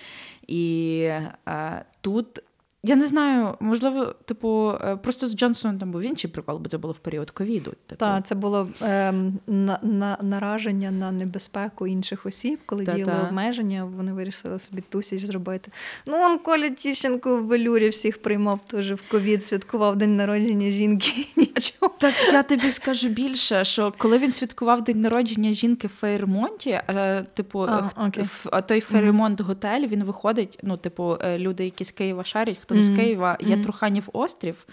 І е, тут. Я не знаю, можливо, типу, е, просто з Джонсоном там був інший прикол, бо це було в період ковіду. Типу.
Так, це було ем, на, на, нараження на небезпеку інших осіб, коли
Та-та.
діяли обмеження, вони вирішили собі тусіч зробити. Ну, он Коля Тіщенко в велюрі всіх приймав теж в ковід, святкував день народження жінки. Нічого.
Так я тобі скажу більше, що коли він святкував день народження жінки в Фейермонті, е, типу,
А,
в той Фейермонт готель він виходить. Ну, типу, е, люди, які з Києва шарять, хто не з Києва, є Труханів острів,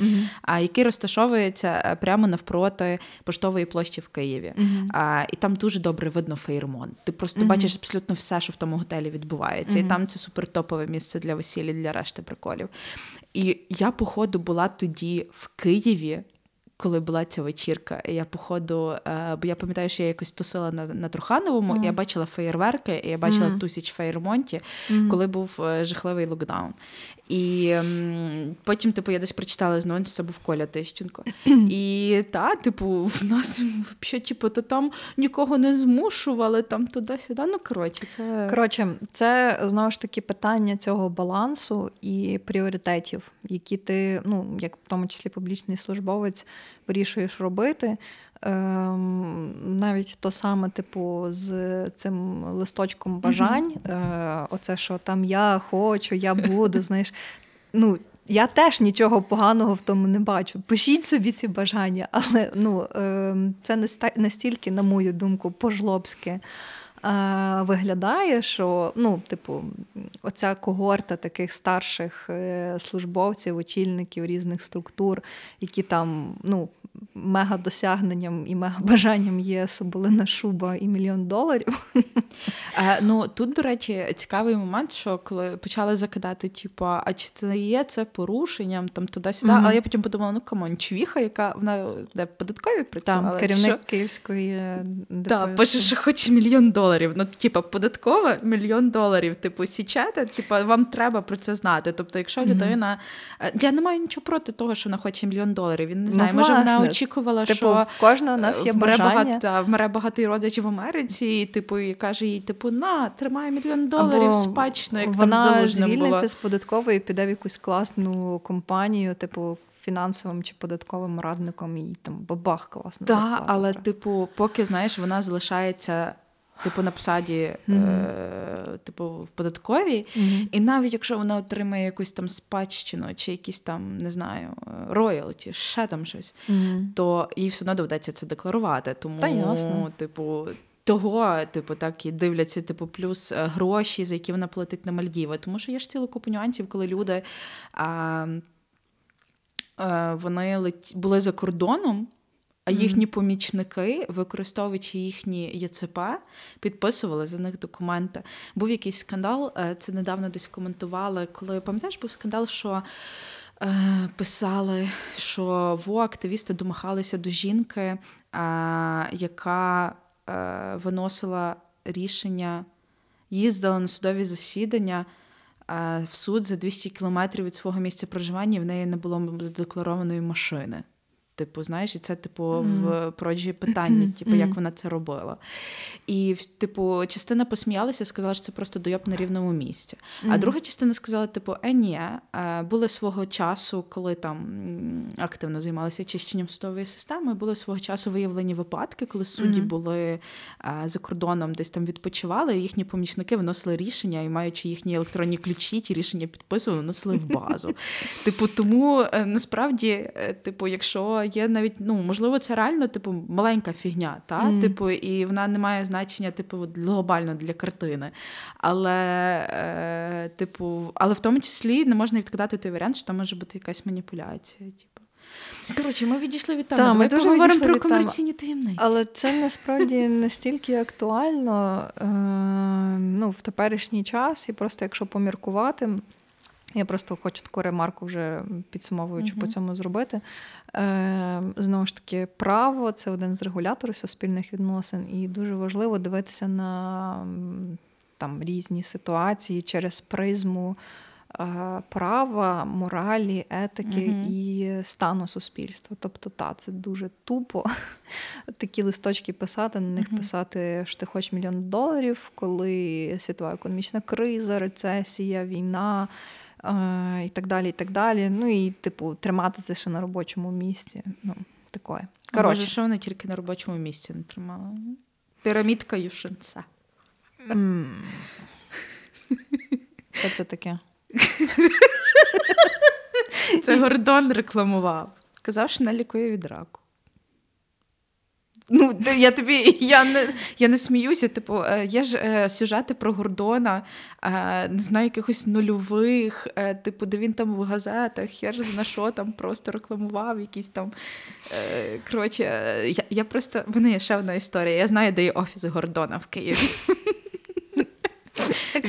який розташовується е, прямо навпроти поштової площі в Києві. А, і там дуже добре видно фейермон. Ти просто бачиш абсолютно все, що в тому готелі відбувається. І там це супертопове місце для весілля, для решти приколів. І я, походу, була тоді в Києві. Коли була ця вечірка. Я, походу, е, бо я пам'ятаю, що я якось тусила на на Трухановому,
Мгм.
і я бачила феєрверки, і я бачила
Мгм.
тусіч в Фейермонті,
Мгм.
коли був е, жахливий локдаун. І м, потім, типу, я десь прочитала знову, це був Коля Тищенко. І та, типу, в нас взагалі, типу, то там нікого не змушували, там туди-сюди. Ну, коротше, це.
Коротше, це знову ж таки питання цього балансу і пріоритетів, які ти, ну як в тому числі публічний службовець, вирішуєш робити. Ем, навіть то саме, типу, з цим листочком бажань, е, оце, що там я хочу, я буду, знаєш. Ну, я теж нічого поганого в тому не бачу. Пишіть собі ці бажання, але ну, ем, це не настільки, на мою думку, по-жлобськи е, виглядає, що ну, типу, оця когорта таких старших е, службовців, очільників різних структур, які там ну, мега досягненням і мега бажанням є соболина шуба і мільйон доларів.
Е, ну тут, до речі, цікавий момент, що коли почали закидати, типу, а чи це є це порушенням там туди-сюди.
Мгм.
Але я потім подумала, ну come on, чувіха, яка вона де податкові працювала.
Там керівник
що?
Київської е,
Так, пише, що хоче мільйон доларів. Ну, типа, податкова мільйон доларів. Типу, січете, типа, вам треба про це знати. Тобто, якщо людина. е, Я не маю нічого проти того, що вона хоче мільйон доларів. Він не
Ну,
знає, може вона
власне.
Очікувала,
Типу,
що.
кожна кожного у нас є
в мене
бажання.
багато, мене багатий родич в Америці, і типу, і каже їй, типу, на, тримає мільйон доларів
Або
спадщину, як
вона
там
звільниться
було.
з податкової, піде в якусь класну компанію, типу фінансовим чи податковим радником, і там бабах класно.
Так, але, типу, поки знаєш, вона залишається. Типу на посаді,
Мгм.
е, типу, в податковій, І навіть якщо вона отримає якусь там спадщину, чи якісь там, не знаю, роялті, ще там щось, то їй все одно доведеться це декларувати. Тому,
Та ясно.
типу, того, типу, так і дивляться, типу, плюс е, гроші, за які вона платить на Мальдіви. Тому що є ж цілу купу нюансів, коли люди а, а, вони були за кордоном. А їхні помічники, використовуючи їхні ЄЦП, підписували за них документи. Був якийсь скандал, е, це недавно десь коментували, коли пам'ятаєш, був скандал, що е, писали, що во активісти домагалися до жінки, е, яка виносила рішення, їздила на судові засідання. В суд за 200 кілометрів від свого місця проживання і в неї не було задекларованої машини. Типу, знаєш, і це, типу, в проджі питання, типу, як вона це робила. І, типу, частина посміялася, сказала, що це просто дойоб на рівному місці. А друга частина сказала: типу, е, ні, е, були свого часу, коли там активно займалися чищенням судової системи, були свого часу виявлені випадки, коли судді були е, за кордоном, десь там відпочивали, і їхні помічники виносили рішення, і маючи їхні електронні ключі, ті рішення підписували, вносили в базу. Типу, тому е, насправді, типу, якщо є навіть, ну можливо, це реально, типу, маленька фігня, та
Мгм.
типу, і вона не має значення, типу, глобально для картини. Але, е, типу, але в тому числі не можна відкидати той варіант, що там може бути якась маніпуляція. Типу. Коротше, ми відійшли від теми.
Та, ми дуже відійшли
про комерційні таємниці.
Але це насправді настільки актуально е, ну, в теперішній час, і просто якщо поміркувати. Я просто хочу таку ремарку вже підсумовуючи
Мгм.
по цьому зробити. Е, знову ж таки, право це один з регуляторів суспільних відносин, і дуже важливо дивитися на там різні ситуації через призму е, права, моралі, етики
Мгм.
і стану суспільства. Тобто, та, це дуже тупо такі листочки писати, на них
Мгм.
писати, що ти хочеш мільйон доларів, коли світова економічна криза, рецесія, війна. І так далі, і так далі. Ну і, типу, тримати це ще на робочому місці. Ну, таке.
Коротше,
Коротше,
що вони тільки на робочому місці не тримали? Пірамідка Юшенца.
м. що це таке?
Це Гордон рекламував. Казав, що не лікує від раку. Ну, я тобі я не, я не сміюся. Типу, е, є ж е, сюжети про Гордона, е, не знаю, якихось нульових, е, типу, де він там в газетах, я ж на що там просто рекламував, якісь там. Е, коротше, е, я, я просто. Мене є ще одна історія. Я знаю, де є офіс Гордона в Києві.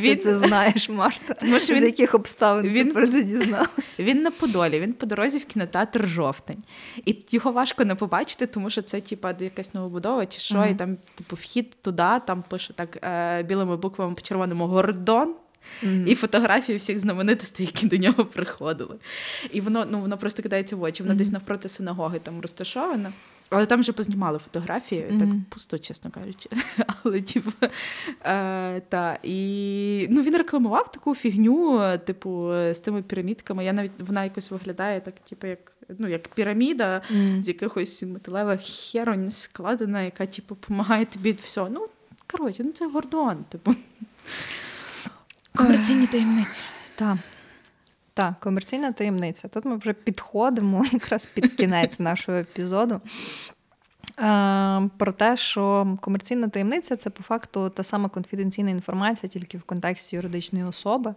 Він-
ти це знаєш, Марта?
Тому що
З
він-
яких обставин
він-
ти про це дізналася?
Він на Подолі, він по дорозі в кінотеатр жовтень. І його важко не побачити, тому що це типа якась новобудова чи що,
Мгм.
і там, типу, вхід туди, там пише так е, білими буквами по червоному Гордон. І фотографії всіх знаменитостей, які до нього приходили. І воно ну воно просто кидається в очі. Воно
Мгм.
десь навпроти синагоги там розташоване. Але там вже познімали фотографії, так пусто, чесно кажучи. Але типу, е, та, і ну, він рекламував таку фігню, е, типу, е, з тими пірамідками. Я навіть вона якось виглядає так, типу, як, ну, як піраміда
Мгм.
з якихось металевих херонь складена, яка, типу, допомагає тобі від всього. Ну, коротше, ну це гордон, типу. Комерційні таємниці.
Так. Так, комерційна таємниця. Тут ми вже підходимо якраз під кінець нашого епізоду. Е, про те, що комерційна таємниця це по факту та сама конфіденційна інформація, тільки в контексті юридичної особи. Е,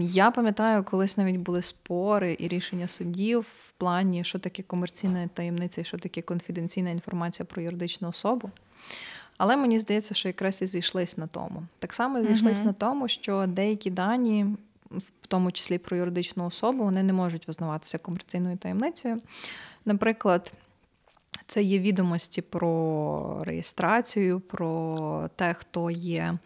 я пам'ятаю, колись навіть були спори і рішення судів в плані, що таке комерційна таємниця і що таке конфіденційна інформація про юридичну особу. Але мені здається, що якраз і зійшлись на тому. Так само зійшлись
Мгм.
на тому, що деякі дані, в тому числі про юридичну особу, вони не можуть визнаватися комерційною таємницею. Наприклад, це є відомості про реєстрацію, про те, хто є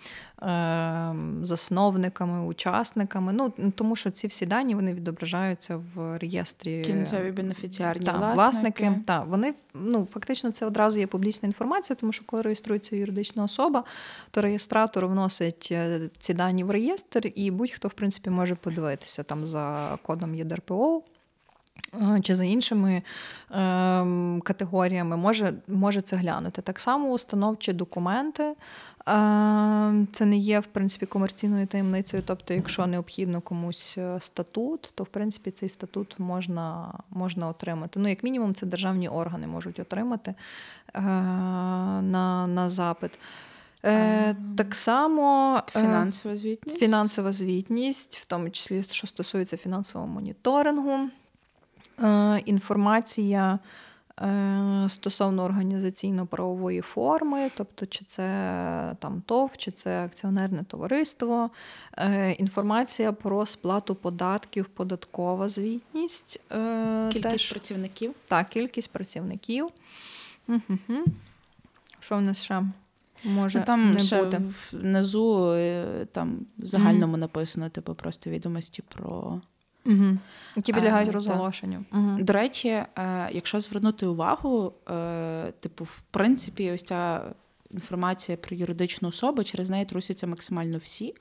е, засновниками, учасниками. Ну тому що ці всі дані вони відображаються в реєстрі
Кінцеві бенефіціарні
та,
власники.
власники. Та, вони ну, фактично це одразу є публічна інформація, тому що коли реєструється юридична особа, то реєстратор вносить е, ці дані в реєстр, і будь-хто, в принципі, може подивитися там за кодом ЄДРПО. Е, Чи за іншими ем, категоріями може, може це глянути. Так само установчі документи. ем, Це не є в принципі комерційною таємницею. Тобто, якщо необхідно комусь е, статут, то в принципі цей статут можна, можна отримати. Ну, як мінімум, це державні органи можуть отримати е, на, на запит. Е, так само е,
Фінансова звітність.
фінансова звітність, в тому числі, що стосується фінансового моніторингу, е, інформація е, стосовно організаційно-правової форми, тобто, чи це там ТОВ, чи це акціонерне товариство, е, інформація про сплату податків, податкова звітність. е,
Кількість
теж.
працівників.
Так, кількість працівників. Угу. Що в нас ще може
Ну, там
не
ще
бути?
внизу е, там в загальному написано, типу, просто відомості про.
Угу. Які підлягають
так.
розголошенню. Угу.
До речі, е, якщо звернути увагу, е, типу, в принципі, ось ця інформація про юридичну особу, через неї трусяться максимально всі.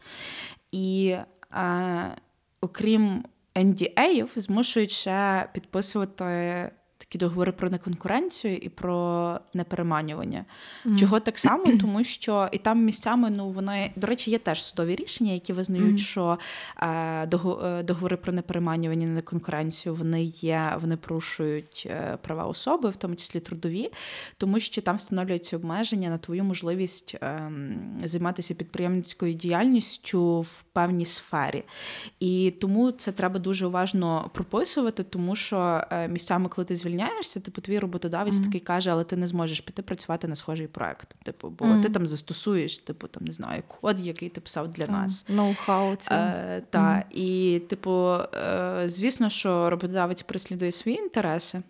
І е, окрім NDA-ів, змушують ще підписувати такі договори про неконкуренцію і про непереманювання. Чого так само, тому що і там місцями, ну вони, до речі, є теж судові рішення, які визнають,
Мгм.
що е, е, договори про непереманювання на конкуренцію вони є, вони порушують е, права особи, в тому числі трудові, тому що там встановлюються обмеження на твою можливість ем, займатися підприємницькою діяльністю в певній сфері. І тому це треба дуже уважно прописувати, тому що е, місцями, коли ти звільняєшся, типу твій роботодавець
Мгм.
такий каже, але ти не зможеш піти працювати на схожий проект. Типу, бо
Мгм.
ти там застосуєш, типу, там не знаю, код, який ти писав для нас.
Ноу-хау.
Е, та, і, типу, е, звісно, що роботодавець переслідує свої інтереси,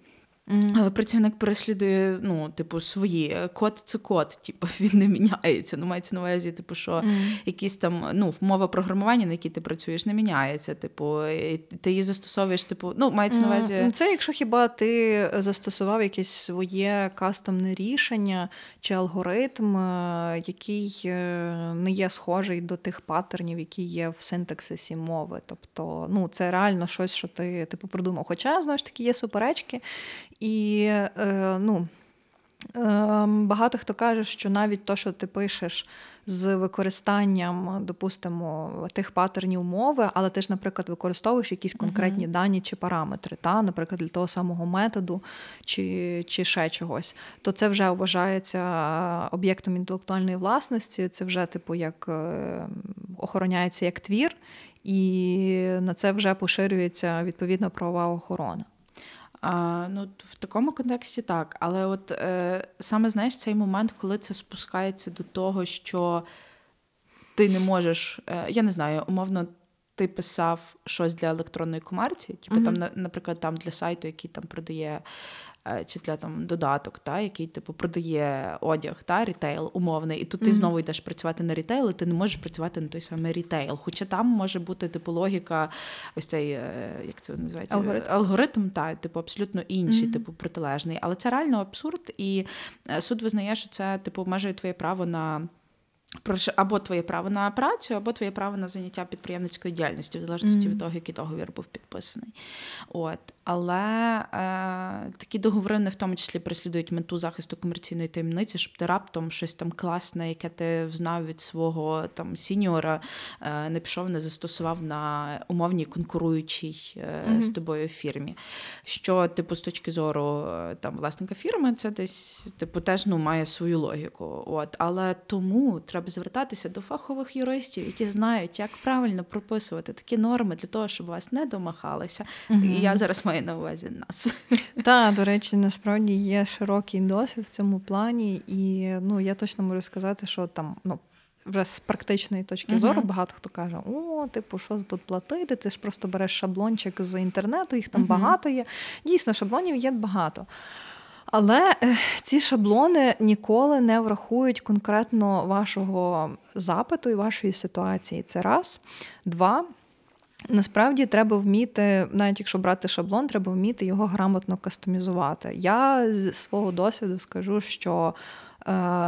Мгм.
але працівник переслідує, ну, типу, свої. Код це код, типу, він не міняється. Ну, мається на увазі, типу, що
Мгм.
якісь там ну, мова програмування, на якій ти працюєш, не міняється. Типу, і ти її застосовуєш, типу, ну, мається на увазі.
М, Це якщо хіба ти застосував якесь своє кастомне рішення чи алгоритм, е, який е, не є схожий до тих паттернів, які є в синтаксисі мови. Тобто, ну, це реально щось, що ти типу придумав. Хоча, знову ж таки, є суперечки, і е, ну. Ем, Багато хто каже, що навіть то, що ти пишеш з використанням, допустимо, тих паттернів мови, але ти ж, наприклад, використовуєш якісь конкретні дані чи параметри, та, наприклад, для того самого методу чи, чи ще чогось, то це вже вважається об'єктом інтелектуальної власності, це вже, типу, як е, охороняється як твір, і на це вже поширюється відповідна правова охорона.
А, ну, в такому контексті так. Але от е, саме знаєш цей момент, коли це спускається до того, що ти не можеш, е, я не знаю, умовно. Ти писав щось для електронної комерції, типу mm-hmm. там, наприклад, там для сайту, який там продає чи для там додаток, та, який типу продає одяг, та рітейл умовний, і тут mm-hmm. ти знову йдеш працювати на рітейл, і ти не можеш працювати на той самий рітейл. Хоча там може бути типу логіка, ось цей е, як це називається
алгоритм,
алгоритм та типу абсолютно інший, mm-hmm. типу протилежний. Але це реально абсурд, і е, суд визнає, що це типу обмежує твоє право на або твоє право на працю, або твоє право на заняття підприємницькою діяльністю, в залежності mm-hmm. від того, який договір був підписаний. От. Але е, такі договори не в тому числі переслідують мету захисту комерційної таємниці, щоб ти раптом щось там класне, яке ти знав від свого там сіньора, е, не пішов, не застосував на умовній конкуруючій е, mm-hmm. з тобою фірмі. Що, типу, з точки зору е, там власника фірми, це десь типу теж ну, має свою логіку. От. Але тому треба треба звертатися до фахових юристів, які знають, як правильно прописувати такі норми для того, щоб вас не домахалися. Угу. І я зараз маю на увазі нас.
Так, до речі, насправді є широкий досвід в цьому плані, і ну я точно можу сказати, що там ну. Вже з практичної точки uh-huh. зору багато хто каже: о, типу, що тут платити? Ти ж просто береш шаблончик з інтернету, їх там uh-huh. багато є. Дійсно, шаблонів є багато. Але ці шаблони ніколи не врахують конкретно вашого запиту і вашої ситуації. Це раз. Два. Насправді треба вміти, навіть якщо брати шаблон, треба вміти його грамотно кастомізувати. Я з свого досвіду скажу, що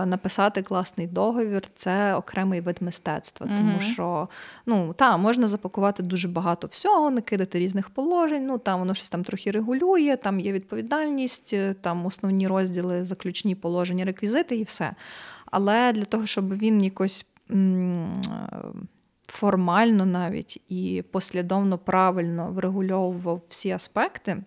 написати класний договір це окремий вид мистецтва, mm-hmm. тому що ну та можна запакувати дуже багато всього, накидати різних положень. Ну там воно щось там трохи регулює, там є відповідальність, е, там основні розділи, заключні положення, реквізити і все. Але для того, щоб він якось. М- Формально навіть і послідовно правильно врегульовував всі аспекти,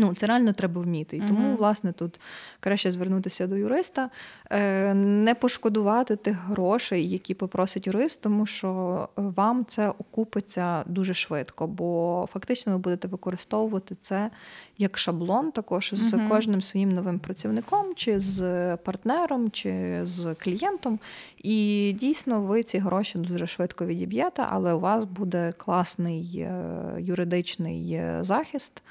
Ну, це реально треба вміти. І тому, uh-huh. власне, тут краще звернутися до юриста, е, не пошкодувати тих грошей, які попросить юрист, тому що вам це окупиться дуже швидко, бо фактично ви будете використовувати це як шаблон, також з uh-huh. кожним своїм новим працівником, чи з партнером, чи з клієнтом. І дійсно ви ці гроші дуже швидко відіб'єте, але у вас буде класний е, юридичний е, захист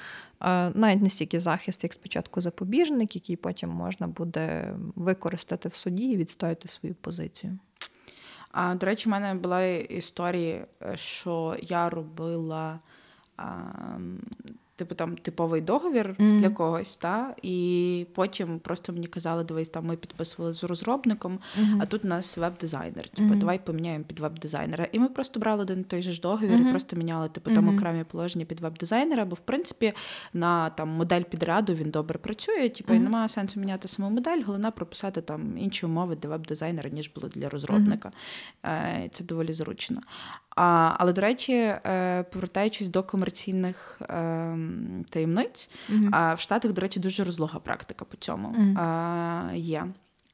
навіть не стільки захист, як спочатку запобіжник, який потім можна буде використати в суді і відстояти свою позицію.
А, До речі, в мене була історія, е, що я робила. А, типу там типовий договір mm. для когось, та і потім просто мені казали, дивись, там ми підписували з розробником, mm-hmm. а тут у нас веб-дизайнер. Типу, mm-hmm. давай поміняємо під веб-дизайнера. І ми просто брали один той же ж договір, і просто міняли типу там окремі положення під веб-дизайнера, бо в принципі на там модель підряду він добре працює. Типу, і немає сенсу міняти саму модель, головне прописати там інші умови для веб-дизайнера, ніж було для розробника. Е, Це доволі зручно. А, Але, до речі, е, повертаючись до комерційних е, таємниць, mm-hmm. а в Штатах, до речі, дуже розлога практика по цьому mm-hmm. є.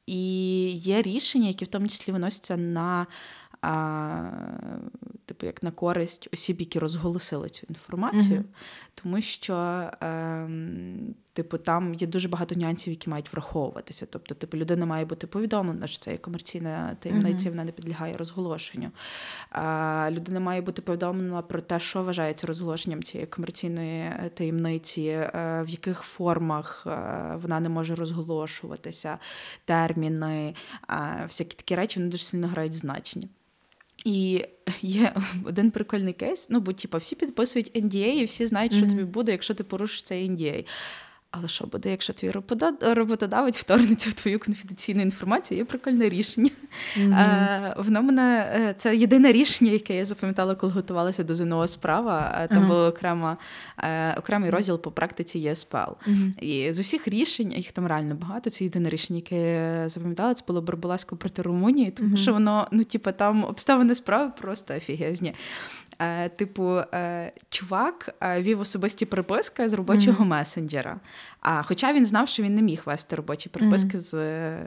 І є рішення, які в тому числі виносяться на типу, як на користь осіб, які розголосили цю інформацію, mm-hmm. тому що е, типу, там є дуже багато нюансів, які мають враховуватися. Тобто, типу, людина має бути повідомлена, що це є комерційна таємниця, mm-hmm. вона не підлягає розголошенню. А, Людина має бути повідомлена про те, що вважається розголошенням цієї комерційної е, таємниці, е, в яких формах е, вона не може розголошуватися, терміни, всякі такі речі вони дуже сильно грають значення. І є один прикольний кейс. Ну, бо типу, всі підписують NDA, і всі знають, що mm-hmm. тобі буде, якщо ти порушиш цей NDA. Але що буде, якщо твій роботодавець вторгнеться в твою конфіденційну інформацію? Є прикольне рішення. Mm-hmm. Воно мене е, це єдине рішення, яке я запам'ятала, коли готувалася до ЗНО справа. Там uh-huh. був окрема, е, окремий розділ по практиці ЄСПЛ. Mm-hmm. І з усіх рішень, їх там реально багато. Це єдине рішення, яке я запам'ятала, це було Барбаласько проти Румунії, тому mm-hmm. що воно, ну, типу, там обставини справи просто офігезні. Е, типу, е, чувак е, вів особисті переписки з робочого mm-hmm. месенджера. А хоча він знав, що він не міг вести робочі приписки mm-hmm.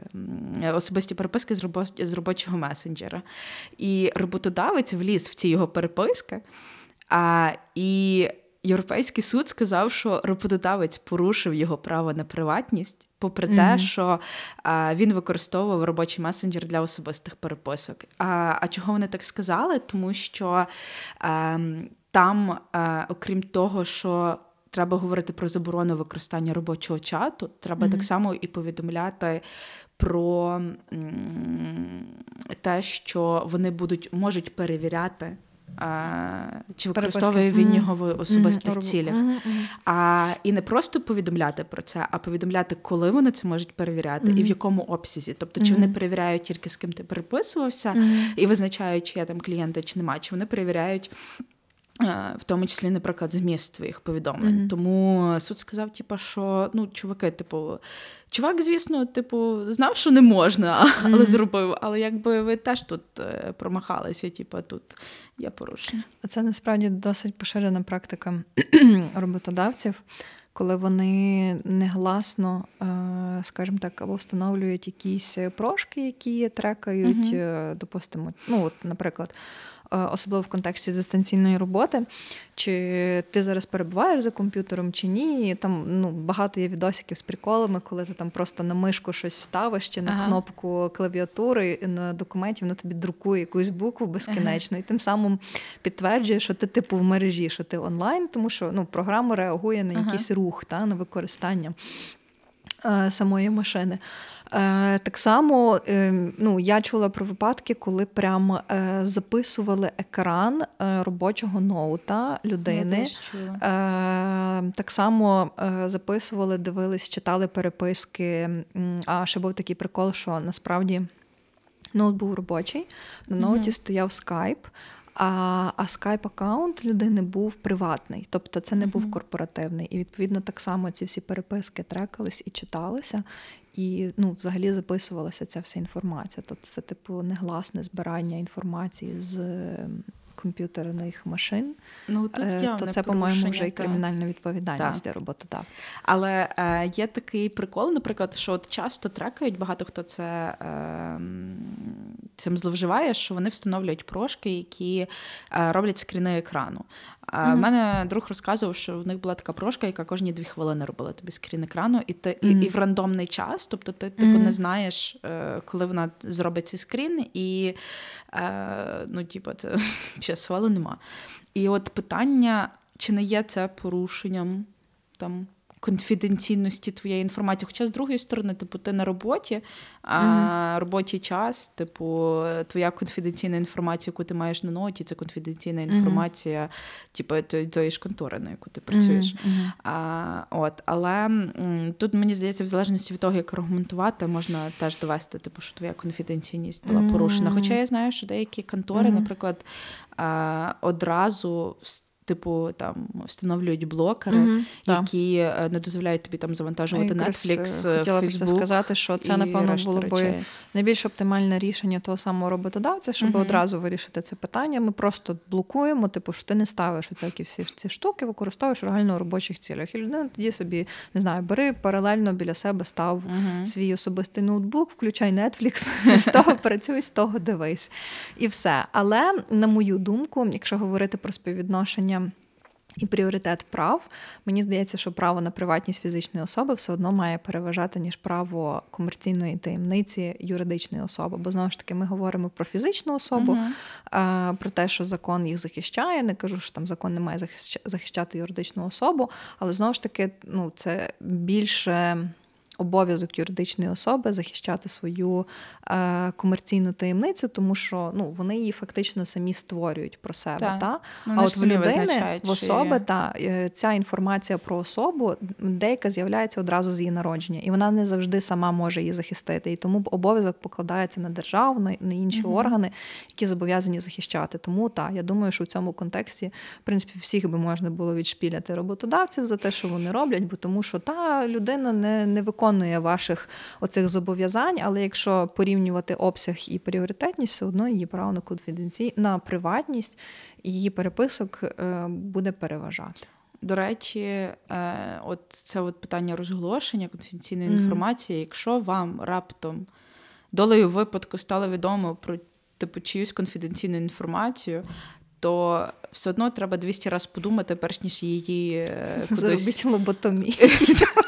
з особисті переписки з робо, з робочого месенджера. І роботодавець вліз в ці його переписки. А, І Європейський суд сказав, що роботодавець порушив його право на приватність. Попри
Мгм.
те, що а, він використовував робочий месенджер для особистих переписок. А, а чого вони так сказали? Тому що а, там, а, окрім того, що треба говорити про заборону використання робочого чату, треба
Мгм.
так само і повідомляти про м, те, що вони будуть можуть перевіряти. А, Чи
Переписки.
використовує він
Мгм.
його в особистих
Мгм.
цілях?
Мгм.
А і не просто повідомляти про це, а повідомляти, коли вони це можуть перевіряти, і в якому обсязі. Тобто, чи вони перевіряють тільки з ким ти переписувався, і визначають, чи є там клієнти, чи немає, чи вони перевіряють. В тому числі, наприклад, зміст твоїх повідомлень.
Мгм.
Тому суд сказав, типу, що ну, чуваки, типу, чувак, звісно, типу, знав, що не можна, але
Мгм.
зробив. Але якби ви теж тут е, промахалися, типу, тут є порушення.
А Це насправді досить поширена практика роботодавців, коли вони негласно, е, скажімо так, або встановлюють якісь прошки, які трекають, е, допустимо, ну, от, наприклад. Е, Особливо в контексті дистанційної роботи, чи ти зараз перебуваєш за комп'ютером, чи ні. Там ну, багато є відосиків з приколами, коли ти там просто на мишку щось ставиш, чи на
Ага.
кнопку клавіатури на документі воно тобі друкує якусь букву безкінечно, і тим самим підтверджує, що ти типу в мережі, що ти онлайн, тому що ну, програма реагує на
Ага.
якийсь рух, та, на використання е, самої машини. Е, так само е, ну, я чула про випадки, коли прямо е, записували екран робочого ноута людини. Так само записували, дивились, читали переписки. А ще був такий прикол, що насправді ноут був робочий, на ноуті
Мгм.
стояв скайп. А, а скайп-аккаунт людини був приватний, тобто це не був корпоративний. І відповідно так само ці всі переписки трекались і читалися, і ну, взагалі записувалася ця вся інформація. Тобто це типу негласне збирання інформації з комп'ютерних машин.
Ну, тут
Е,
явне
то це, по-моєму, вже і кримінальна відповідальність
Так.
для роботодавця.
Але е, є такий прикол, наприклад, що от часто трекають, багато хто це е, цим зловживає, що вони встановлюють прошки, які е, роблять скріни екрану. А в
Мгм.
мене друг розказував, що в них була така прошка, яка кожні дві хвилини робила тобі скрін екрану, і ти
mm-hmm.
і в рандомний час, тобто ти типу
Мгм.
не знаєш, е, коли вона зробить цей скрін, і е, ну, типу, це ще свалу нема. І от питання, чи не є це порушенням там. Конфіденційності твоєї інформації. Хоча з другої сторони, типу, ти на роботі, а
Мгм.
робочий час, типу, твоя конфіденційна інформація, яку ти маєш на ноті, це конфіденційна інформація, типу, тої, ж контори, на яку ти працюєш.
Мгм.
А, от, але м, тут мені здається, в залежності від того, як аргументувати, можна теж довести, типу, що твоя конфіденційність була порушена. Хоча я знаю, що деякі контори, наприклад, а, одразу типу там встановлюють блокери,
так.
які е, не дозволяють тобі там завантажувати
Якраз, е,
Netflix,
хотіла про це
Facebook
сказати, що це, напевно, було би найбільш оптимальне рішення того самого роботодавця, щоб
Мгм.
одразу вирішити це питання. Ми просто блокуємо, типу, що ти не ставиш оці всі ці штуки, використовуєш реально у робочих цілях. І людина тоді собі не знаю, бери паралельно біля себе став
Мгм.
свій особистий ноутбук, включай Netflix, з того працюй, з того дивись. І все. Але, на мою думку, якщо говорити про співвідношення. І пріоритет прав, мені здається, що право на приватність фізичної особи все одно має переважати ніж право комерційної таємниці юридичної особи. Бо знову ж таки ми говоримо про фізичну особу, а, про те, що закон їх захищає. Не кажу, що там закон не має захищ- захищати юридичну особу, але знову ж таки, ну це більше. Обов'язок юридичної особи захищати свою е, комерційну таємницю, тому що ну вони її фактично самі створюють про себе.
Так.
Та?
Ну,
а от в людини, в особи, та е, ця інформація про особу деяка з'являється одразу з її народження, і вона не завжди сама може її захистити. І тому обов'язок покладається на державу, на, на інші
Мгм.
органи, які зобов'язані захищати. Тому так, я думаю, що в цьому контексті, в принципі, всіх би можна було відшпіляти роботодавців за те, що вони роблять, бо тому що та людина не, не виконує ваших оцих зобов'язань, але якщо порівнювати обсяг і пріоритетність, все одно її право на конфіденцій на приватність її переписок е, буде переважати.
До речі, е, от це от питання розголошення конфіденційної
Мгм.
інформації. Якщо вам раптом долею випадку стало відомо про типу чиюсь конфіденційну інформацію, то все одно треба 200 разів подумати, перш ніж її е, кудись.
Зробіть лоботомію.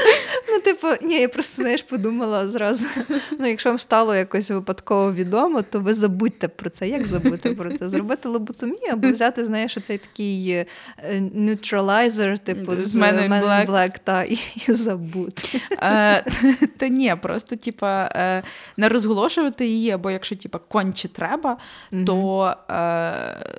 Ну, ні, я просто знаєш, подумала зразу. Ну, якщо вам стало якось випадково відомо, то ви забудьте про це. Як забути про це? Зробити лоботомію або взяти, знаєш, оцей такий нейтралайзер, типу, з
Men Black.
Black, та, і, і забути.
Е, Та ні, просто типа е, не розголошувати її, або якщо типа конче треба, то е,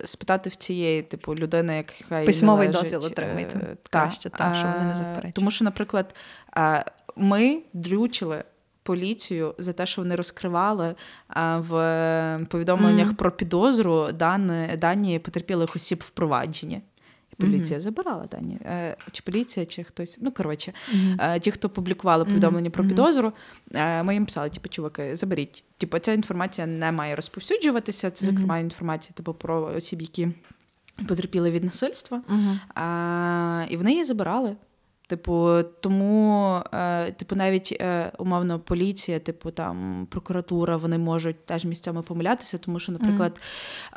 спитати в цієї типу людини, яка
Письмовий
належить,
дозвіл отримайте.
е,
Краще, та, щоб вони не заперечили.
Тому що, наприклад, е, ми дрючили. Поліцію за те, що вони розкривали а, в повідомленнях
Мгм.
про підозру дані, дані потерпілих осіб в провадженні. Поліція забирала дані. Е, Чи поліція, чи хтось. Ну, коротше, Е, Ті, хто публікували повідомлення про підозру, е, ми їм писали, типу, чуваки, заберіть. Типу, ця інформація не має розповсюджуватися. Це, зокрема, інформація типу, про осіб, які потерпіли від насильства. А, і вони її забирали. Типу, тому, е, типу, навіть е, умовно поліція, типу там прокуратура, вони можуть теж місцями помилятися, тому що, наприклад,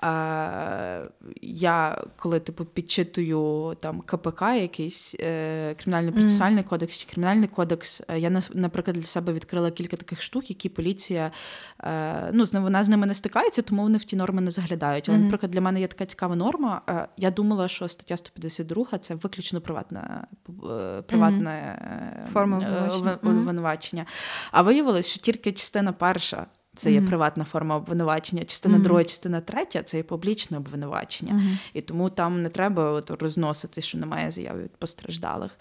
е, я коли типу підчитую там КПК, якийсь е, кримінально-процесуальний кодекс чи кримінальний кодекс, я наприклад для себе відкрила кілька таких штук, які поліція е, ну з вона з ними не стикається, тому вони в ті норми не заглядають. Але,
Мгм.
наприклад, для мене є така цікава норма. е, Я думала, що стаття 152 це виключно приватна приватне
Форма
е,
обвинувачення.
обвин- обвинувачення. А виявилось, що тільки частина перша. Це є
Мгм.
приватна форма обвинувачення, частина
Мгм.
друга, частина третя це є публічне обвинувачення.
Мгм.
І тому там не треба от розносити, що немає заяви від постраждалих.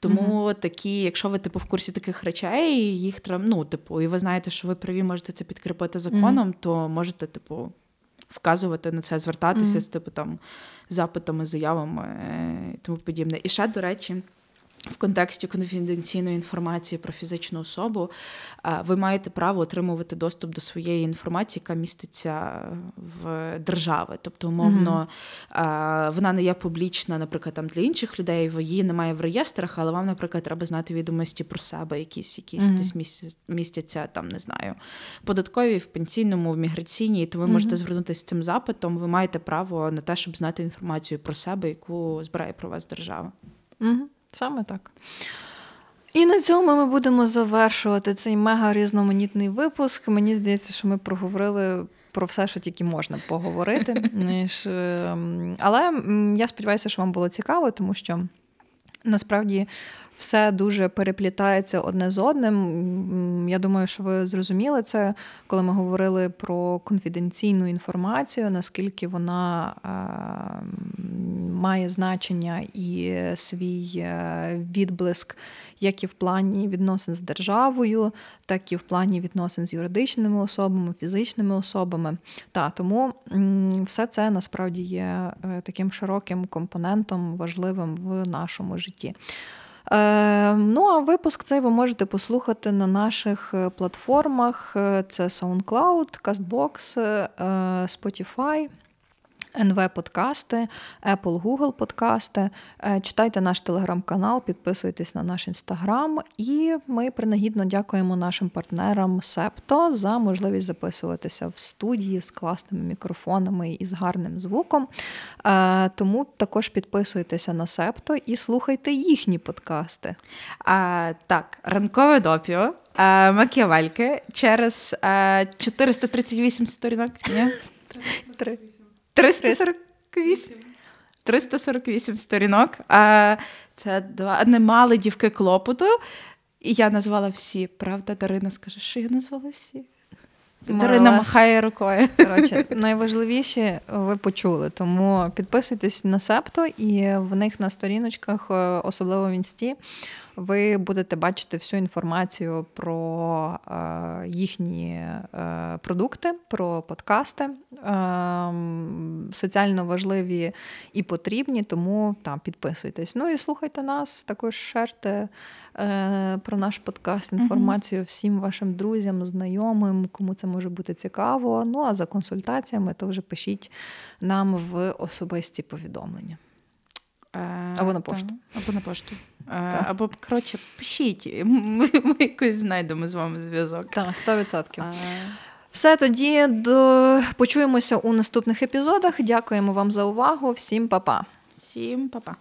Тому такі, якщо ви типу в курсі таких речей, їх треба, ну, типу, і ви знаєте, що ви праві можете це підкріпити законом, то можете, типу, вказувати на це, звертатися з типу там запитами, заявами е, і тому подібне. І ще, до речі. В контексті конфіденційної інформації про фізичну особу е, ви маєте право отримувати доступ до своєї інформації, яка міститься в держави. Тобто, умовно, е, вона не є публічна, наприклад, там для інших людей, її немає в реєстрах, але вам, наприклад, треба знати відомості про себе, якісь, якісь
Мгм.
десь місця- містяться там, не знаю, податкові, в пенсійному, в міграційній, то ви
Мгм.
можете звернутися з цим запитом. Ви маєте право на те, щоб знати інформацію про себе, яку збирає про вас держава.
Мгм. Саме так. І на цьому ми будемо завершувати цей мега різноманітний випуск. Мені здається, що ми проговорили про все, що тільки можна поговорити. Ем, Але я сподіваюся, що вам було цікаво, тому що насправді все дуже переплітається одне з одним. Я думаю, що ви зрозуміли це, коли ми говорили про конфіденційну інформацію, наскільки вона е, має значення і свій е, відблиск, як і в плані відносин з державою, так і в плані відносин з юридичними особами, фізичними особами. Та тому все це насправді є е, таким широким компонентом важливим в нашому житті. Е, ну, а випуск цей ви можете послухати на наших е, платформах: Е, це SoundCloud, CastBox, Spotify. НВ подкасти, Apple, Google подкасти. Е, Читайте наш телеграм-канал, підписуйтесь на наш інстаграм. І ми принагідно дякуємо нашим партнерам Септо за можливість записуватися в студії з класними мікрофонами і з гарним звуком. Е, Тому також підписуйтеся на Септо і слухайте їхні подкасти.
А, так, ранкове допіо, а, Макіавельки через 438 сторінок. Ні?
Три.
348. 348 сторінок. А, це два немали дівки клопоту. І я назвала всі. Правда, Дарина скаже, що я назвала всі. Дарина махає рукою.
Коротше, найважливіше ви почули, тому підписуйтесь на Септо, і в них на сторіночках, е, особливо в інсті, ви будете бачити всю інформацію про е, їхні е, продукти, про подкасти, е, соціально важливі і потрібні, тому там підписуйтесь. Ну і слухайте нас, також шерте е, про наш подкаст інформацію всім вашим друзям, знайомим, кому це може бути цікаво. Ну а за консультаціями, то вже пишіть нам в особисті повідомлення.
Е,
Або на
та,
пошту.
Або на пошту. Е, Або, коротше, пишіть. Ми, ми якось знайдемо з вами зв'язок.
Так, 100%.
А,
Все тоді до... почуємося у наступних епізодах. Дякуємо вам за увагу. Всім па-па.
Всім па-па.